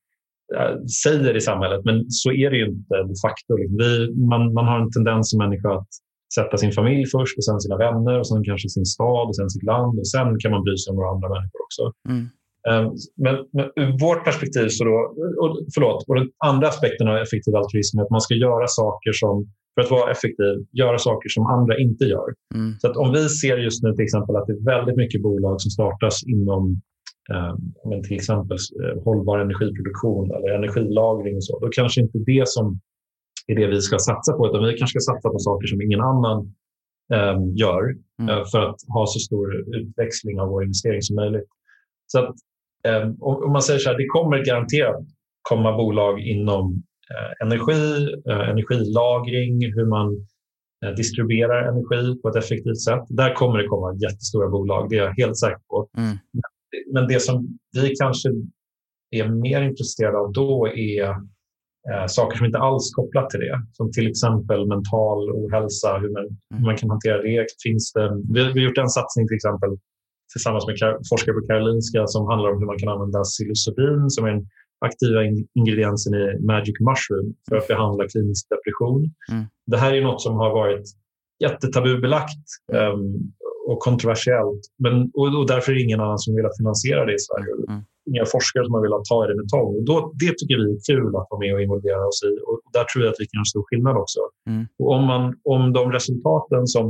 Eh, säger i samhället, men så är det ju inte de facto. Vi, man, man har en tendens som människa att sätta sin familj först och sen sina vänner och sen kanske sin stad och sen sitt land och sen kan man bry sig om några andra människor också. Mm. Um, men, men ur vårt perspektiv, så då, och, förlåt, och den andra aspekten av effektiv altruism är att man ska göra saker som, för att vara effektiv, göra saker som andra inte gör. Mm. Så att om vi ser just nu till exempel att det är väldigt mycket bolag som startas inom eh, men till exempel eh, hållbar energiproduktion eller energilagring och så, då kanske inte det som är det vi ska satsa på, utan vi kanske ska satsa på saker som ingen annan eh, gör mm. eh, för att ha så stor utväxling av vår investering som möjligt. Så att, eh, om man säger så här, det kommer garanterat komma bolag inom eh, energi, energilagring, hur man distribuerar energi på ett effektivt sätt. Där kommer det komma jättestora bolag, det är jag helt säker på. Mm men det som vi kanske är mer intresserade av då är eh, saker som inte alls är kopplat till det. Som till exempel mental ohälsa, hur man, hur man kan hantera det. Finns det vi, vi har gjort en satsning till exempel tillsammans med forskare på Karolinska som handlar om hur man kan använda psilocybin som är den aktiva ingrediensen i Magic Mushroom för att behandla klinisk depression. Mm. Det här är något som har varit jättetabubelagt um, och kontroversiellt. Men, och, och därför är det ingen annan som vill finansiera det i Sverige. Mm. Inga forskare som har velat ta det med tång. Och då, det tycker vi är kul att vara med och involvera oss i. Och där tror jag att vi kan göra stor skillnad också. Mm. Och om, man, om de resultaten som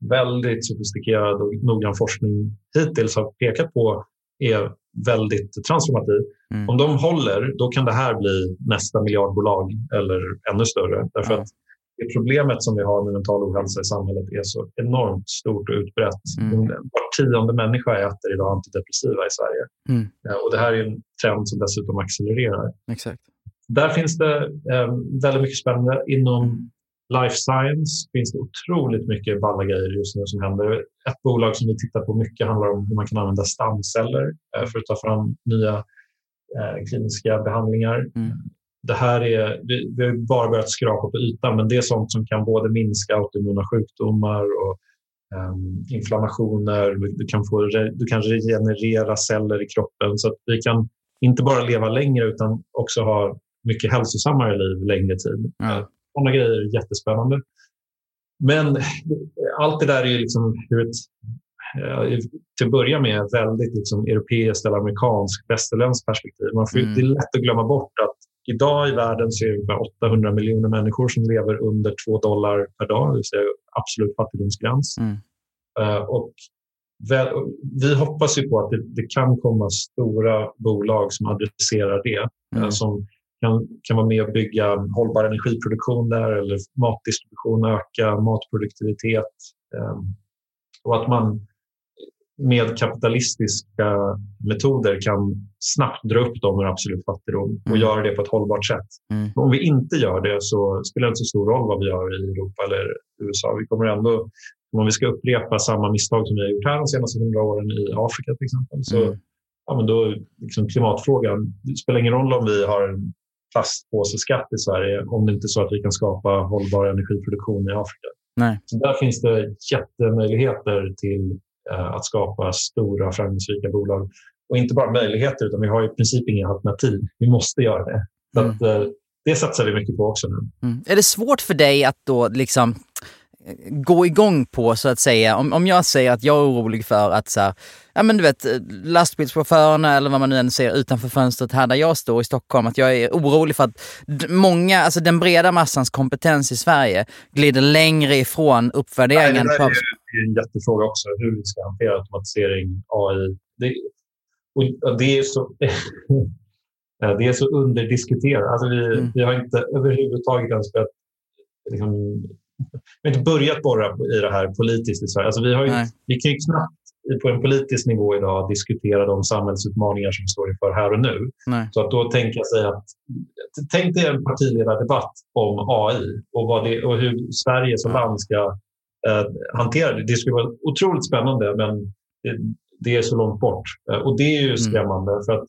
väldigt sofistikerad och noggrann forskning hittills har pekat på är väldigt transformativ. Mm. Om de håller, då kan det här bli nästa miljardbolag eller ännu större. Därför att det problemet som vi har med mental ohälsa i samhället är så enormt stort och utbrett. Mm. Var tionde människa äter idag antidepressiva i Sverige. Mm. Och det här är en trend som dessutom accelererar. Exakt. Där finns det eh, väldigt mycket spännande. Inom life science finns det otroligt mycket balla grejer just nu som händer. Ett bolag som vi tittar på mycket handlar om hur man kan använda stamceller eh, för att ta fram nya eh, kliniska behandlingar. Mm det här är, vi, vi har bara börjat skrapa på ytan, men det är sånt som kan både minska autoimmuna sjukdomar och um, inflammationer. Du kan, få, du kan regenerera celler i kroppen. Så att vi kan inte bara leva längre utan också ha mycket hälsosammare liv längre tid. Mm. Sådana grejer är jättespännande. Men allt det där är liksom ur ett, till att börja med väldigt liksom europeiskt eller amerikanskt västerländskt perspektiv. Man får, mm. Det är lätt att glömma bort att idag i världen så är det ungefär 800 miljoner människor som lever under 2 dollar per dag, det vill säga absolut fattigdomsgräns. Mm. Uh, och väl, vi hoppas ju på att det, det, kan komma stora bolag som adresserar det, mm. uh, som kan, kan vara med och bygga hållbar energiproduktion där eller matdistribution, öka matproduktivitet. Um, och att man med kapitalistiska metoder kan snabbt dra upp dem ur absolut fattigdom och mm. göra det på ett hållbart sätt. Mm. Om vi inte gör det så spelar det inte så stor roll vad vi gör i Europa eller USA. Vi kommer ändå, om vi ska upprepa samma misstag som vi har gjort här de senaste hundra åren i Afrika till exempel, så mm. ja, men då, liksom klimatfrågan, det spelar ingen roll om vi har en plastpåseskatt i Sverige om det inte är så att vi kan skapa hållbar energiproduktion i Afrika. Nej. Så där finns det jättemöjligheter till Eh, att skapa stora framgångsrika bolag. Och inte bara möjligheter, utan vi har i princip inga alternativ. Vi måste göra det. Så mm. att, eh, det satsar vi mycket på också nu. Mm. Är det svårt för dig att då liksom gå igång på så att säga. Om, om jag säger att jag är orolig för att så här, ja men du vet lastbilschaufförerna eller vad man nu än ser utanför fönstret här där jag står i Stockholm, att jag är orolig för att många, alltså den breda massans kompetens i Sverige glider längre ifrån uppvärderingen. Nej, det där är en jättefråga också, hur vi ska hantera automatisering, AI. Det, och det är så... *laughs* det är så underdiskuterat. Alltså vi, mm. vi har inte överhuvudtaget ens börjat liksom, vi har inte börjat borra i det här politiskt i Sverige. Alltså vi, har ju, vi kan ju knappt på en politisk nivå idag diskutera de samhällsutmaningar som vi står inför här och nu. Nej. Så att då tänka sig att tänk dig en partiledardebatt om AI och, det, och hur Sverige som land ska eh, hantera det. Det skulle vara otroligt spännande men det, det är så långt bort. Eh, och det är ju mm. skrämmande mm. för att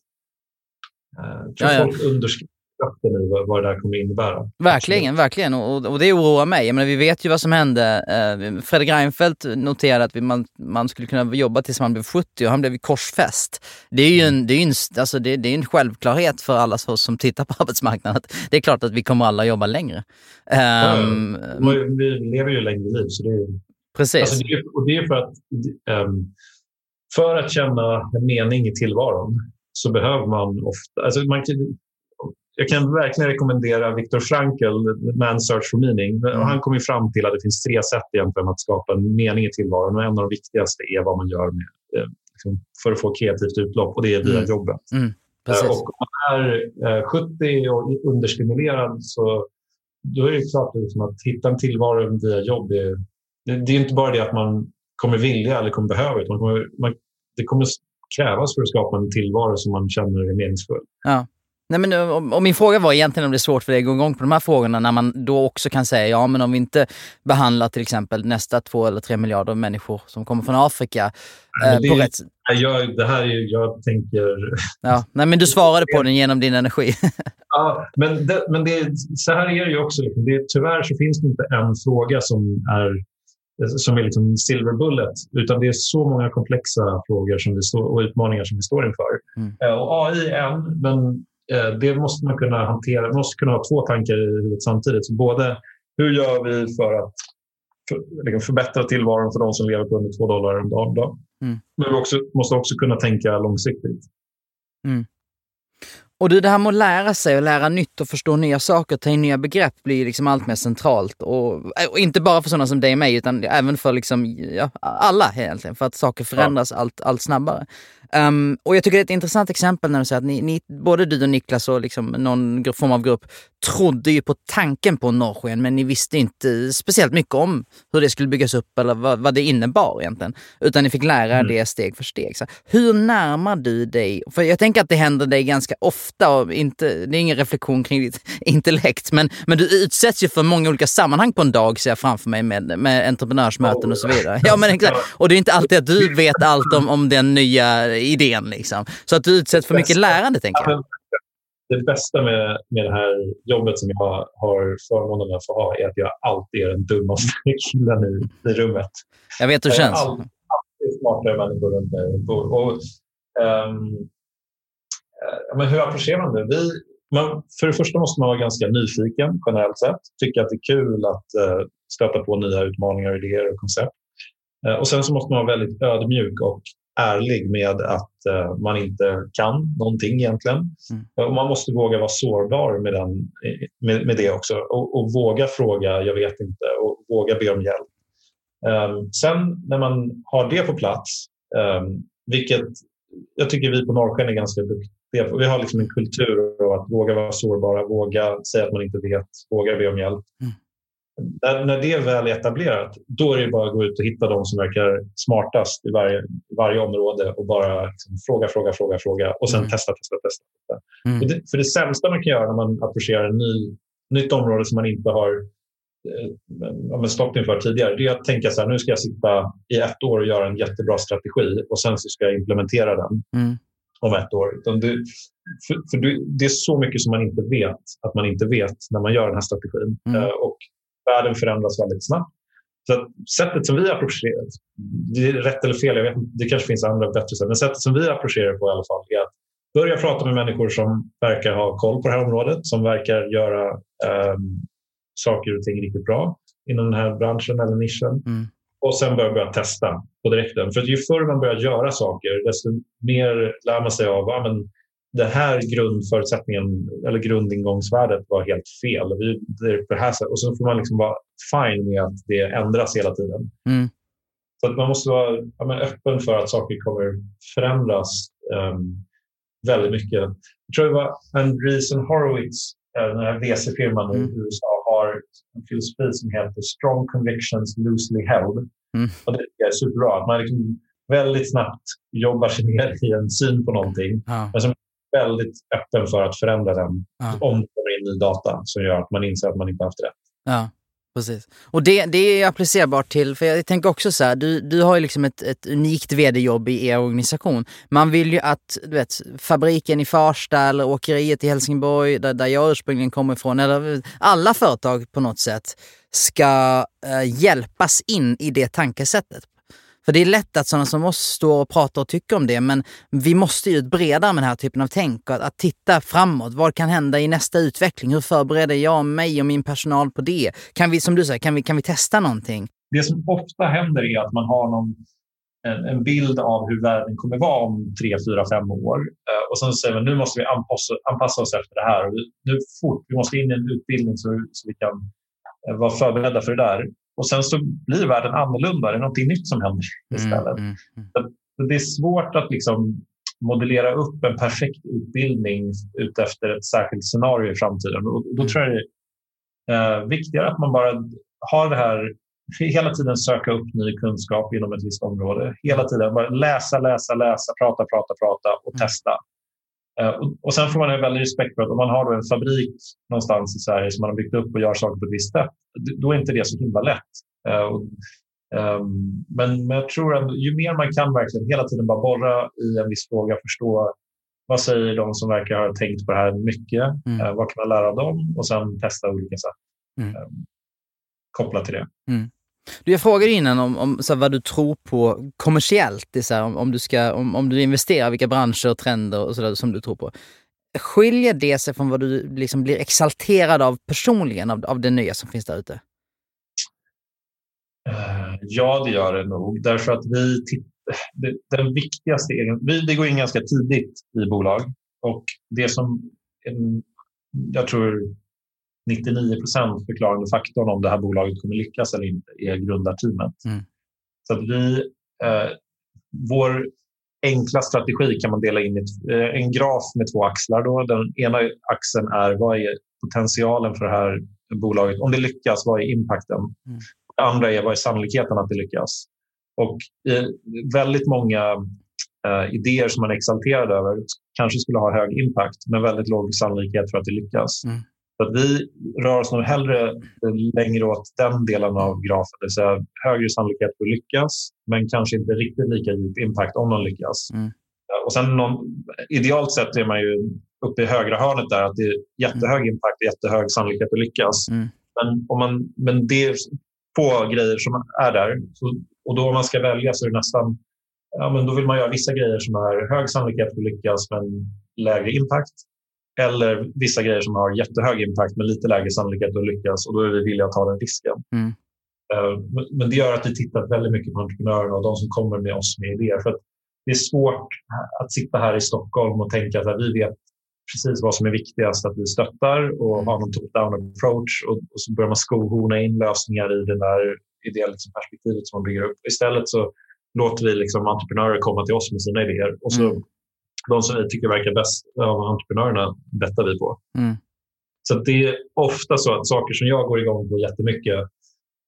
eh, ja, ja. folk underskattar kraften i vad, det här kommer innebära. Verkligen, verkligen. Och, och det oroar mig. Menar, vi vet ju vad som hände. Eh, Fredrik Reinfeldt noterade att man, man skulle kunna jobba tills man blev 70 och han blev korsfäst. Det är ju en, det är en, alltså det, det är en självklarhet för alla som tittar på *laughs* arbetsmarknaden. Det är klart att vi kommer alla jobba längre. Um, ja, vi lever ju längre liv. Så det är, precis. Alltså det, och det är för att, um, för att känna en mening i tillvaron så behöver man ofta... Alltså man, jag kan verkligen rekommendera Viktor Frankl, Man's Search for Meaning. Mm. Han kom fram till att det finns tre sätt egentligen att skapa en mening i tillvaron. Och en av de viktigaste är vad man gör med, eh, liksom, för att få kreativt utlopp och det är via mm. jobbet. Mm. Eh, och om man är 70 eh, och understimulerad så då är det klart liksom att hitta en tillvaro via jobb. Är, det, det, är inte bara det att man kommer vilja eller kommer behöva utan man kommer, man, det kommer krävas för att skapa en tillvaro som man känner är meningsfull. Ja. Nej, men, och, min fråga var egentligen om det är svårt för dig att gå igång på de här frågorna när man då också kan säga, ja men om vi inte behandlar till exempel nästa två eller tre miljarder människor som kommer från Afrika eh, det, på rätt jag, det här är jag tänker... Ja, nej, men du svarade på den genom din energi. *laughs* ja, men, det, men det, så här är det ju också. Liksom. Det, tyvärr så finns det inte en fråga som är som är liksom silver bullet, utan det är så många komplexa frågor som vi står, och utmaningar som vi står inför. Mm. Eh, och AI är en, men Eh, det måste man kunna hantera. Man måste kunna ha två tankar i huvudet samtidigt. Så både hur gör vi för att för, liksom förbättra tillvaron för de som lever på under två dollar om dagen. Mm. Men vi också, måste också kunna tänka långsiktigt. Mm. Och du, det här med att lära sig och lära nytt och förstå nya saker, ta in nya begrepp blir liksom allt mer centralt. Och, och inte bara för sådana som dig och mig, utan även för liksom, ja, alla egentligen. För att saker förändras ja. allt, allt snabbare. Um, och jag tycker det är ett intressant exempel när du säger att ni, ni både du och Niklas och liksom någon form av grupp trodde ju på tanken på norrsken men ni visste inte speciellt mycket om hur det skulle byggas upp eller vad, vad det innebar egentligen. Utan ni fick lära mm. det steg för steg. Så hur närmar du dig? För jag tänker att det händer dig ganska ofta och inte, det är ingen reflektion kring ditt *laughs* intellekt men, men du utsätts ju för många olika sammanhang på en dag ser jag framför mig med, med entreprenörsmöten och så vidare. Ja, men exakt. Och det är inte alltid att du vet allt om, om den nya idén. Liksom. Så att du utsätts för mycket lärande, tänker jag. Det bästa med, med det här jobbet som jag har förmånen att få ha är att jag alltid är den dummaste *laughs* killen i, i rummet. Jag vet hur det känns. Alltid, alltid smartare människor runt mig. Och, um, men hur approcherar man det? Vi, man, för det första måste man vara ganska nyfiken generellt sett. Tycka att det är kul att uh, stöta på nya utmaningar, idéer och koncept. Uh, och sen så måste man vara väldigt ödmjuk och ärlig med att uh, man inte kan någonting egentligen. Mm. Och man måste våga vara sårbar med, den, med, med det också och, och, våga fråga, jag vet inte, och våga be om hjälp. Um, sen när man har det på plats, um, vilket jag tycker vi på Norrsken är ganska duktiga Vi har liksom en kultur av att våga vara sårbara, våga säga att man inte vet, våga be om hjälp. Mm. När, när det väl är etablerat, då är det bara att gå ut och hitta de som verkar smartast i varje, varje område och bara liksom fråga, fråga, fråga, fråga och sen mm. testa, testa, testa. Mm. För, det, för det sämsta man kan göra när man approcherar ett ny, nytt område som man inte har eh, stått inför tidigare, det är att tänka så här, nu ska jag sitta i ett år och göra en jättebra strategi och sen så ska jag implementera den mm. om ett år. Det, för, för det är så mycket som man inte vet att man inte vet när man gör den här strategin. Mm. Uh, och världen förändras väldigt snabbt. Så sättet som vi approcherar, det är rätt eller fel, jag vet inte, det kanske finns andra bättre sätt, men sättet som vi approcherar på i alla fall är att börja prata med människor som verkar ha koll på det här området, som verkar göra um, saker och ting riktigt bra inom den här branschen eller nischen. Mm. Och sen börja, börja testa på direkten. För ju förr man börjar göra saker, desto mer lär man sig av ja, men den här grundförutsättningen eller grundingångsvärdet var helt fel. Vi, det det här sättet. Och så får man liksom vara fine med att det ändras hela tiden. Mm. Så att man måste vara ja, öppen för att saker kommer förändras um, väldigt mycket. Jag tror det var Andreessen Horowitz, eh, den här VC-firman mm. i USA, har en filosofi som heter Strong Convictions Loosely Held. Mm. Och det är superbra. Att man liksom väldigt snabbt jobbar sig ner i en syn på någonting. Ja. Men som väldigt öppen för att förändra den ja. om det kommer in ny data som gör att man inser att man inte haft rätt. Ja, precis. Och det, det är applicerbart till, för jag tänker också så här, du, du har ju liksom ett, ett unikt vd-jobb i er organisation. Man vill ju att du vet, fabriken i Farsta eller åkeriet i Helsingborg, där, där jag ursprungligen kommer ifrån, eller alla företag på något sätt ska äh, hjälpas in i det tankesättet för det är lätt att sådana som oss står och pratar och tycker om det, men vi måste ju bredare med den här typen av tänk och att, att titta framåt. Vad kan hända i nästa utveckling? Hur förbereder jag mig och min personal på det? Kan vi, som du säger, kan vi, kan vi testa någonting? Det som ofta händer är att man har någon, en, en bild av hur världen kommer vara om tre, fyra, fem år. Eh, och sen säger man nu måste vi anpassa, anpassa oss efter det här. Och nu fort, vi måste in i en utbildning så, så vi kan eh, vara förberedda för det där. Och sen så blir världen annorlunda. Det är någonting nytt som händer mm, istället. Mm, mm, mm. Det är svårt att liksom modellera upp en perfekt utbildning utefter ett särskilt scenario i framtiden. Och då tror jag det är eh, viktigare att man bara har det här hela tiden söka upp ny kunskap inom ett visst område. Hela tiden bara läsa, läsa, läsa, prata, prata, prata och mm. testa. Uh, och, sen får man ha väldigt respekt för att om man har en fabrik någonstans i Sverige som man har byggt upp och gör saker på ett visst sätt, då är inte det så himla lätt. Och, um, men, men jag tror att ju mer man kan verkligen hela tiden bara borra i en viss fråga, förstå vad säger de som verkar ha tänkt på det här mycket, mm. uh, vad kan man lära av dem och sen testa olika sätt mm. um, kopplat till det. Mm. Du, jag frågade innan om, om så här, vad du tror på kommersiellt, det så här, om, om, du ska, om, om du investerar, vilka branscher och trender och sådär som du tror på. Skiljer det sig från vad du liksom blir exalterad av personligen, av, av det nya som finns där ute? Eh, ja, det gör det nog. Därför att vi det, den viktigaste egen, vi, det går in ganska tidigt i bolag och det som jag tror 99 procent förklarande faktorn om det här bolaget kommer lyckas eller inte är grundarteamet. Mm. Så att vi, eh, vår enkla strategi kan man dela in i eh, en graf med två axlar. Då. Den ena axeln är vad är potentialen för det här bolaget? Om det lyckas, vad är impacten? Mm. Det andra är vad är sannolikheten att det lyckas? Och väldigt många eh, idéer som man är exalterad över kanske skulle ha hög impact men väldigt låg sannolikhet för att det lyckas. Mm. Så att vi rör oss nog hellre längre åt den delen av grafen, det vill säga högre sannolikhet för att lyckas, men kanske inte riktigt lika djup impact om man lyckas. Mm. Och sen någon, idealt sett är man ju uppe i högra hörnet där, att det är jättehög mm. impact och jättehög sannolikhet att lyckas. Mm. Men, om man, men det är få grejer som är där. Så, och då om man ska välja så är det nästan ja, men då vill man göra vissa grejer som har hög sannolikhet att lyckas men lägre impact. Eller vissa grejer som har jättehög impact men lite lägre sannolikhet att lyckas och då är vi villiga att ta den risken. Mm. Eh, men det gör att vi tittar väldigt mycket på entreprenörerna och de som kommer med oss med idéer. För det är svårt att sitta här i Stockholm och tänka att vi vet precis vad som är viktigast att vi stöttar och mm. har någon top-down approach och, och, så börjar man skohorna in lösningar i det där i det liksom perspektivet som man bygger upp. Istället så låter vi liksom entreprenörer komma till oss med sina idéer och så mm. De som vi tycker verkar bäst av entreprenörerna bettar vi på. Mm. Så det är ofta så att saker som jag går igång på jättemycket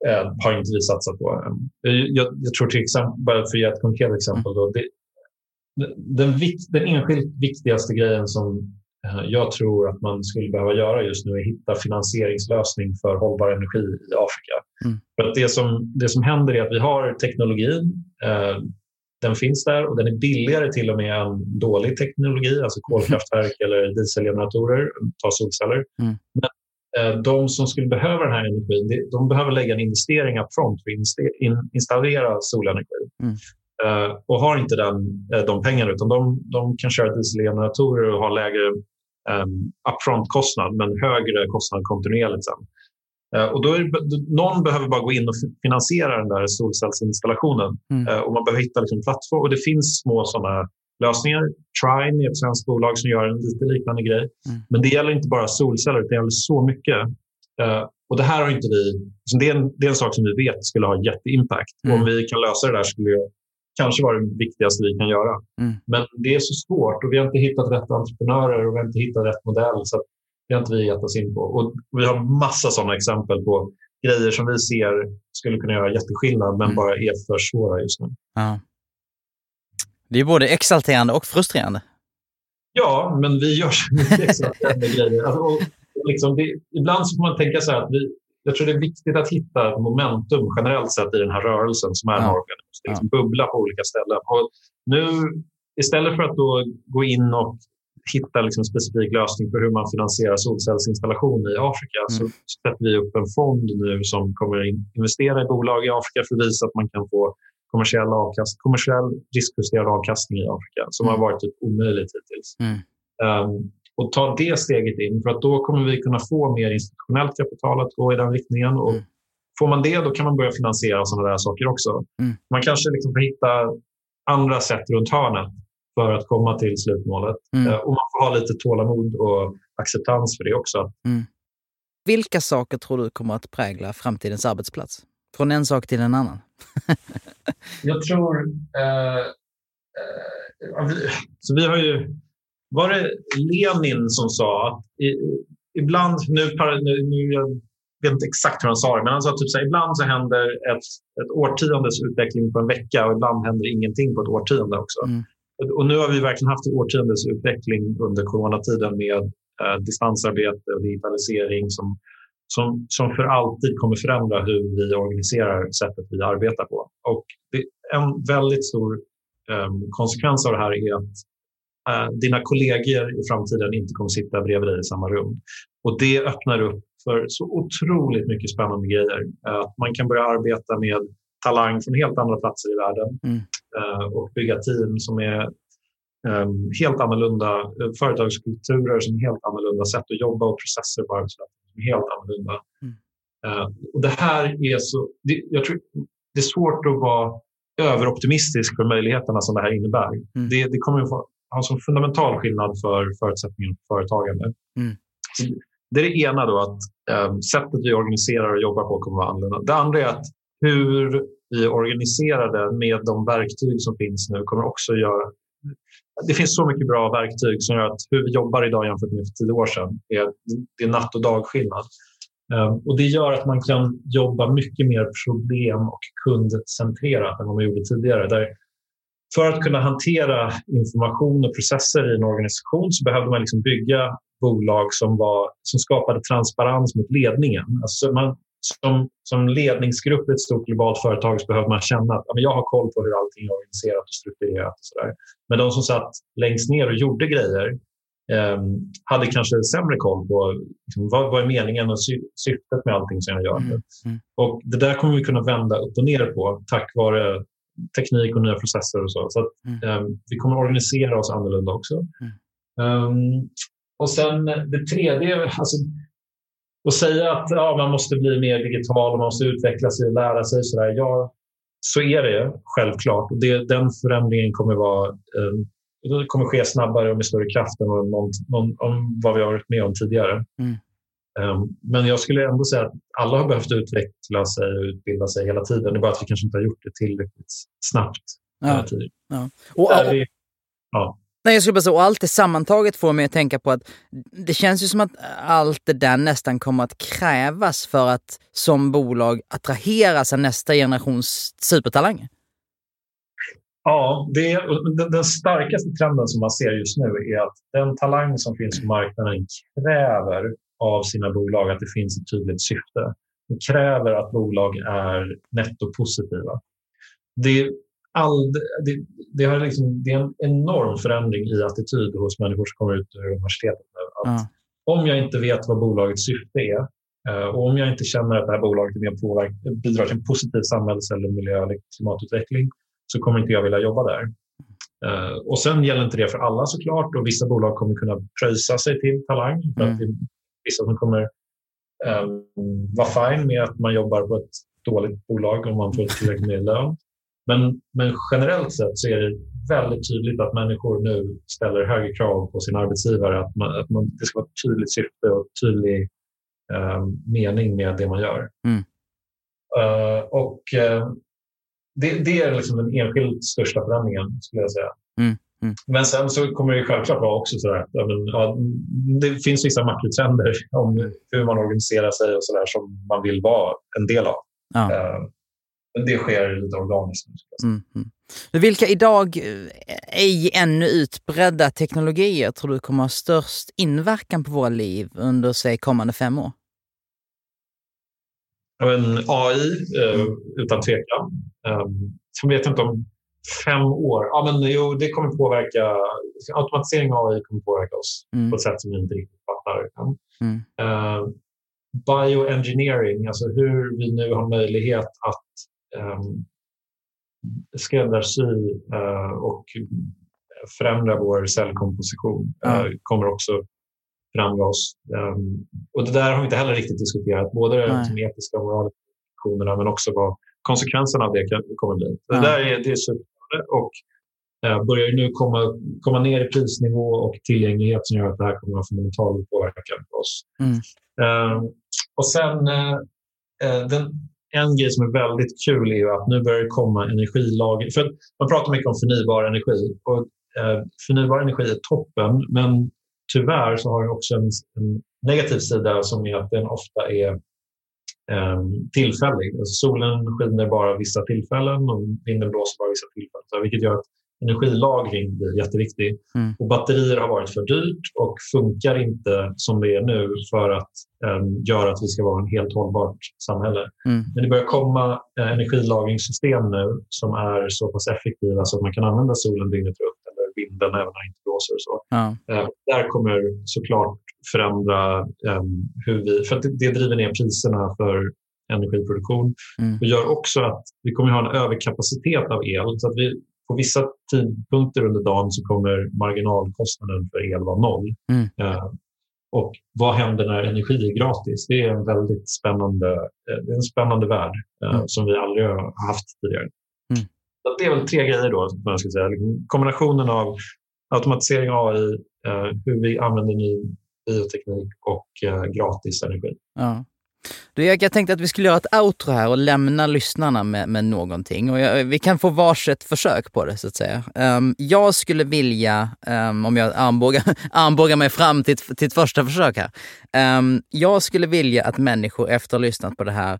eh, har inte vi satsat på. Jag, jag tror till exempel, bara för att ge ett konkret exempel, då, det, den, den enskilt viktigaste grejen som Eh, jag tror att man skulle behöva göra just nu är att hitta finansieringslösning för hållbar energi i Afrika. Mm. För att det, som, det som händer är att vi har teknologin. Eh, den finns där och den är billigare till och med än dålig teknologi, alltså kolkraftverk mm. eller dieselgeneratorer, ta solceller. Mm. Men eh, de som skulle behöva den här energin, de behöver lägga en investering upfront för att installera solenergi. Mm. Uh, och har inte den, uh, de pengarna utan de, de kan köra dieselgeneratorer och ha lägre um, upfront-kostnad men högre kostnad kontinuerligt sen. Uh, och då är någon behöver bara gå in och finansiera den där solcellsinstallationen mm. och man behöver hitta liksom, plattform och det finns små sådana lösningar. Trine är ett svenskt bolag som gör en lite liknande grej. Mm. Men det gäller inte bara solceller, det gäller så mycket. och det här har inte vi... Liksom, det, är en, det är en sak som vi vet skulle ha jätteimpact. Mm. om vi kan lösa det där skulle det kanske vara det viktigaste vi kan göra. Mm. Men det är så svårt och vi har inte hittat rätt entreprenörer och vi har inte hittat rätt modell. Så det har inte vi gett oss in på. Och vi har massa sådana exempel på grejer som vi ser skulle kunna göra jätteskillnad men mm. bara är för svåra just nu. Ja. Det är både exalterande och frustrerande. Ja, men vi gör så mycket exalterande *laughs* grejer. Alltså, och liksom det, ibland så får man tänka så här att vi, jag tror det är viktigt att hitta momentum generellt sett i den här rörelsen som är ja. Morgan. Liksom ja. bubbla på olika ställen. Och nu, istället för att då gå in och hitta liksom en specifik lösning för hur man finansierar solcellsinstallation i Afrika mm. så sätter vi upp en fond nu som kommer investera i bolag i Afrika för att visa att man kan få kommersiell, avkast, kommersiell riskjusterad avkastning i Afrika som mm. har varit typ omöjligt hittills. Mm. Um, och ta det steget in för att då kommer vi kunna få mer institutionellt kapital att gå i den riktningen. Och mm. Får man det då kan man börja finansiera sådana där saker också. Mm. Man kanske liksom får hitta andra sätt runt hörnet för att komma till slutmålet. Mm. Eh, och man får ha lite tålamod och acceptans för det också. Mm. Vilka saker tror du kommer att prägla framtidens arbetsplats? Från en sak till en annan. *laughs* Jag tror... Eh, eh, så vi har ju var det Lenin som sa att ibland, nu, nu, nu jag vet inte exakt hur han sa det, men han sa typ så här, ibland så händer ett, ett årtiondes utveckling på en vecka och ibland händer ingenting på ett årtionde också. Mm. Och nu har vi verkligen haft årtiondets utveckling under coronatiden med eh, distansarbete och digitalisering som, som, som för alltid kommer förändra hur vi organiserar sättet vi arbetar på. Och det, en väldigt stor eh, konsekvens av det här är att Eh, dina kollegor i framtiden inte kommer sitta bredvid dig i samma rum. Och det öppnar upp för så otroligt mycket spännande grejer. Eh, att man kan börja arbeta med talang från helt andra platser i världen mm. Eh, och bygga team som är ehm, helt annorlunda, företagskulturer som är helt annorlunda, sätt att jobba och processer på arbetsplatsen som är helt annorlunda. Mm. Och det här är så... Det, jag tror, det är svårt att vara överoptimistisk för möjligheterna som det här innebär. Mm. Det, det kommer att har som fundamental skillnad för förutsättningar för företagande. Mm. Det är det ena, då, att eh, sättet vi organiserar och jobbar på kommer att vara annorlunda. Det andra är att hur vi organiserade med de verktyg som finns nu kommer också göra... Det finns så mycket bra verktyg som gör att hur vi jobbar idag jämfört med för tio år sedan är, det är natt och dagskillnad. Ehm, och det gör att man kan jobba mycket mer problem och kundcentrerat än vad man gjorde tidigare. Där för att kunna hantera information och processer i en organisation så behövde man liksom bygga bolag som, var, som skapade transparens mot ledningen. Alltså man, som, som ledningsgrupp i ett stort globalt företag så behöver man känna att ja, jag har koll på hur allting är organiserat och strukturerat. Och så där. Men de som satt längst ner och gjorde grejer eh, hade kanske sämre koll på liksom, vad, vad är meningen och sy syftet med allting som jag gör. Mm. Mm. Och det där kommer vi kunna vända upp och ner på tack vare teknik och nya processer och så. Så att, eh, vi kommer organisera oss annorlunda också. Mm. Um, och sen det tredje, alltså, att säga att ja, man måste bli mer digital och man måste utveckla sig och lära sig. Så, där, ja, så är det självklart. Och det, den förändringen kommer, vara, eh, kommer ske snabbare och med större kraft än vad, någon, någon, om vad vi har varit med om tidigare. Mm. Um, men jag skulle ändå säga att alla har behövt utveckla sig och utbilda sig hela tiden. Det är bara att vi kanske inte har gjort det tillräckligt snabbt. Ja. hela tiden. Ja. Och, Där vi- Nej, jag skulle bara säga, och allt det sammantaget får mig att tänka på att det känns ju som att allt det där nästan kommer att krävas för att som bolag attrahera sig nästa generations supertalanger. Ja, det är, den, den starkaste trenden som man ser just nu är att den talang som finns på marknaden kräver av sina bolag att det finns ett tydligt syfte. Det kräver att bolag är nettopositiva. Det, all, det, det, har liksom, det är en enorm förändring i attityd hos människor som kommer ut ur universitetet nu. Att. Om jag inte vet vad bolagets syfte är eh, och om jag inte känner att det här bolaget är med påverk, bidrar till en positiv samhälls eller miljö eller klimatutveckling så kommer inte jag vilja jobba där. Eh, och sen gäller inte det för alla såklart och vissa bolag kommer kunna pröjsa sig till talang. För Mm. att är vissa som kommer eh, vara fine med att man jobbar på ett dåligt bolag om man får tillräckligt med lön. Men, men generellt sett så är det väldigt tydligt att människor nu ställer högre krav på sin arbetsgivare. Att, man, att man, det ska vara ett tydligt syfte och tydlig eh, mening med det man gör. Mm. Eh, och eh, det, det är liksom den enskilt största förändringen, skulle jag säga. Mm, mm. Men sen så kommer det självklart vara också så att, ja, men, ja, det finns vissa makrotrender om hur man organiserar sig och så där som man vill vara en del av. Ja. Men det sker lite organiskt. jag. Mm, mm. Vilka idag eh, ej ännu utbredda teknologier tror du kommer ha störst inverkan på våra liv under, säg, kommande fem år? Men AI, eh, utan tvekan. Um, sen vet jag inte om fem år. Ja, men jo, det kommer påverka... Automatisering av AI kommer påverka oss Mm. på ett sätt som vi inte riktigt fattar. än. Mm. Eh, bioengineering, alltså hur vi nu har möjlighet att skräddarsy eh, och förändra vår cellkomposition eh, kommer också förändra oss. Um, och det där har vi inte heller riktigt diskuterat, både de etiska och moraliska diskussionerna men också vad konsekvenserna av det kommer bli. Det där är, det är superspännande och eh, börjar nu komma, komma ner i prisnivå och tillgänglighet som gör att det här kommer att ha fundamental påverkan på oss. Mm. Eh, och sen den, en grej som är väldigt kul är ju att nu börjar det komma energilager. För man pratar mycket om förnybar energi och eh, förnybar energi är toppen men tyvärr så har det också en, en negativ sida som är att den ofta är eh, tillfällig. Alltså solen skiner bara vissa tillfällen och vinden blåser bara vissa tillfällen. Vilket gör att energilagring blir jätteviktig. Mm. Och batterier har varit för dyrt och funkar inte som det är nu för att eh, göra att vi ska vara en helt hållbart samhälle. Mm. Men det börjar komma eh, energilagringssystem nu som är så pass effektiva så att man kan använda solen dygnet runt eller vinden även när det inte blåser. Och så. Ja. Eh, där kommer såklart förändra eh, hur vi... För det, det driver ner priserna för energiproduktion. Mm. Det gör också att vi kommer ha en överkapacitet av el. Så att vi, på vissa tidpunkter under dagen så kommer marginalkostnaden för el vara noll. Mm. Eh, och vad händer när energi är gratis? Det är en väldigt spännande, eh, det är en spännande värld eh, Mm. som vi aldrig har haft tidigare. Mm. Så det är väl tre grejer då. som Jag ska säga. Liksom Kombinationen av automatisering av AI, eh, hur vi använder ny bioteknik och eh, gratis energi. Ja. Du, jag, jag tänkte att vi skulle göra ett outro här och lämna lyssnarna med, med någonting. Och jag, vi kan få varsitt försök på det så att säga. Um, jag skulle vilja, um, om jag armbågar, *laughs* armbågar mig fram till, ett- till ett första försök här. Um, jag skulle vilja att människor efter att ha lyssnat på det här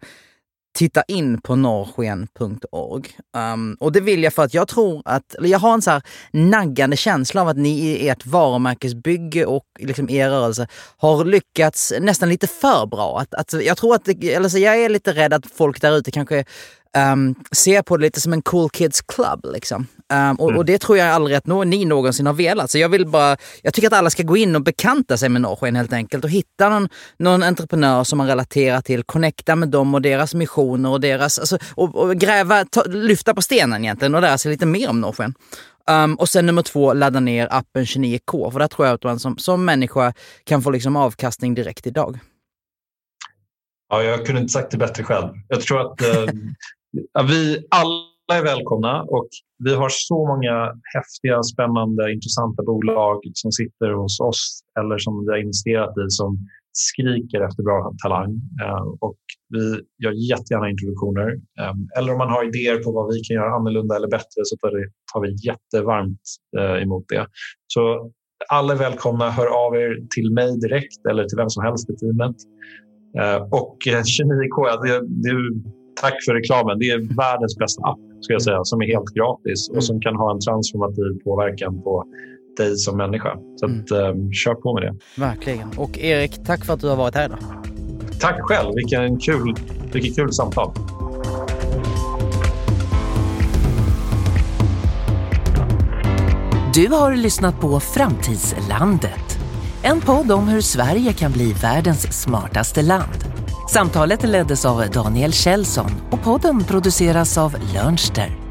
titta in på norrsken.org. Um, ehm, och det vill jag för att jag tror att, eller jag har en så här naggande känsla av att ni i ert varumärkesbygge och liksom er rörelse har lyckats nästan lite för bra. Att, att jag tror att, det, eller så jag är lite rädd att folk där ute kanske um, ser på det lite som en cool kids club. Liksom. Um, och, mm. och, det tror jag aldrig att no ni någonsin har velat. Så jag vill bara, jag tycker att alla ska gå in och bekanta sig med Norrsken helt enkelt och hitta någon, någon entreprenör som man relaterar till, connecta med dem och deras missioner och deras, alltså, och, och gräva, ta, lyfta på stenen egentligen och lära sig lite mer om Norrsken. Um, och sen nummer två, ladda ner appen 29K. För där tror jag att man som, som människa kan få liksom avkastning direkt idag. Ja, jag kunde inte sagt det bättre själv. Jag tror att eh, *laughs* vi alla är välkomna och vi har så många häftiga, spännande, intressanta bolag som sitter hos oss eller som vi har investerat i som skriker efter bra talang. Eh, och vi gör jättegärna introduktioner. Ehm, eller om man har idéer på vad vi kan göra annorlunda eller bättre så tar vi jättevarmt eh, emot det. Så alla är välkomna. Hör av er till mig direkt eller till vem som helst i teamet. Eh, och 29K, det, det, tack för reklamen. Det är världens bästa app ska jag säga, som är helt gratis och som kan ha en transformativ påverkan på dig som människa. Så att, mm. um, kör på med det. Verkligen. Och Erik, tack för att du har varit här idag. Tack själv. Vilken kul, vilket kul samtal. Du har lyssnat på Framtidslandet. En podd om hur Sverige kan bli världens smartaste land. Samtalet leddes av Daniel Kjellson och podden produceras av Lönster.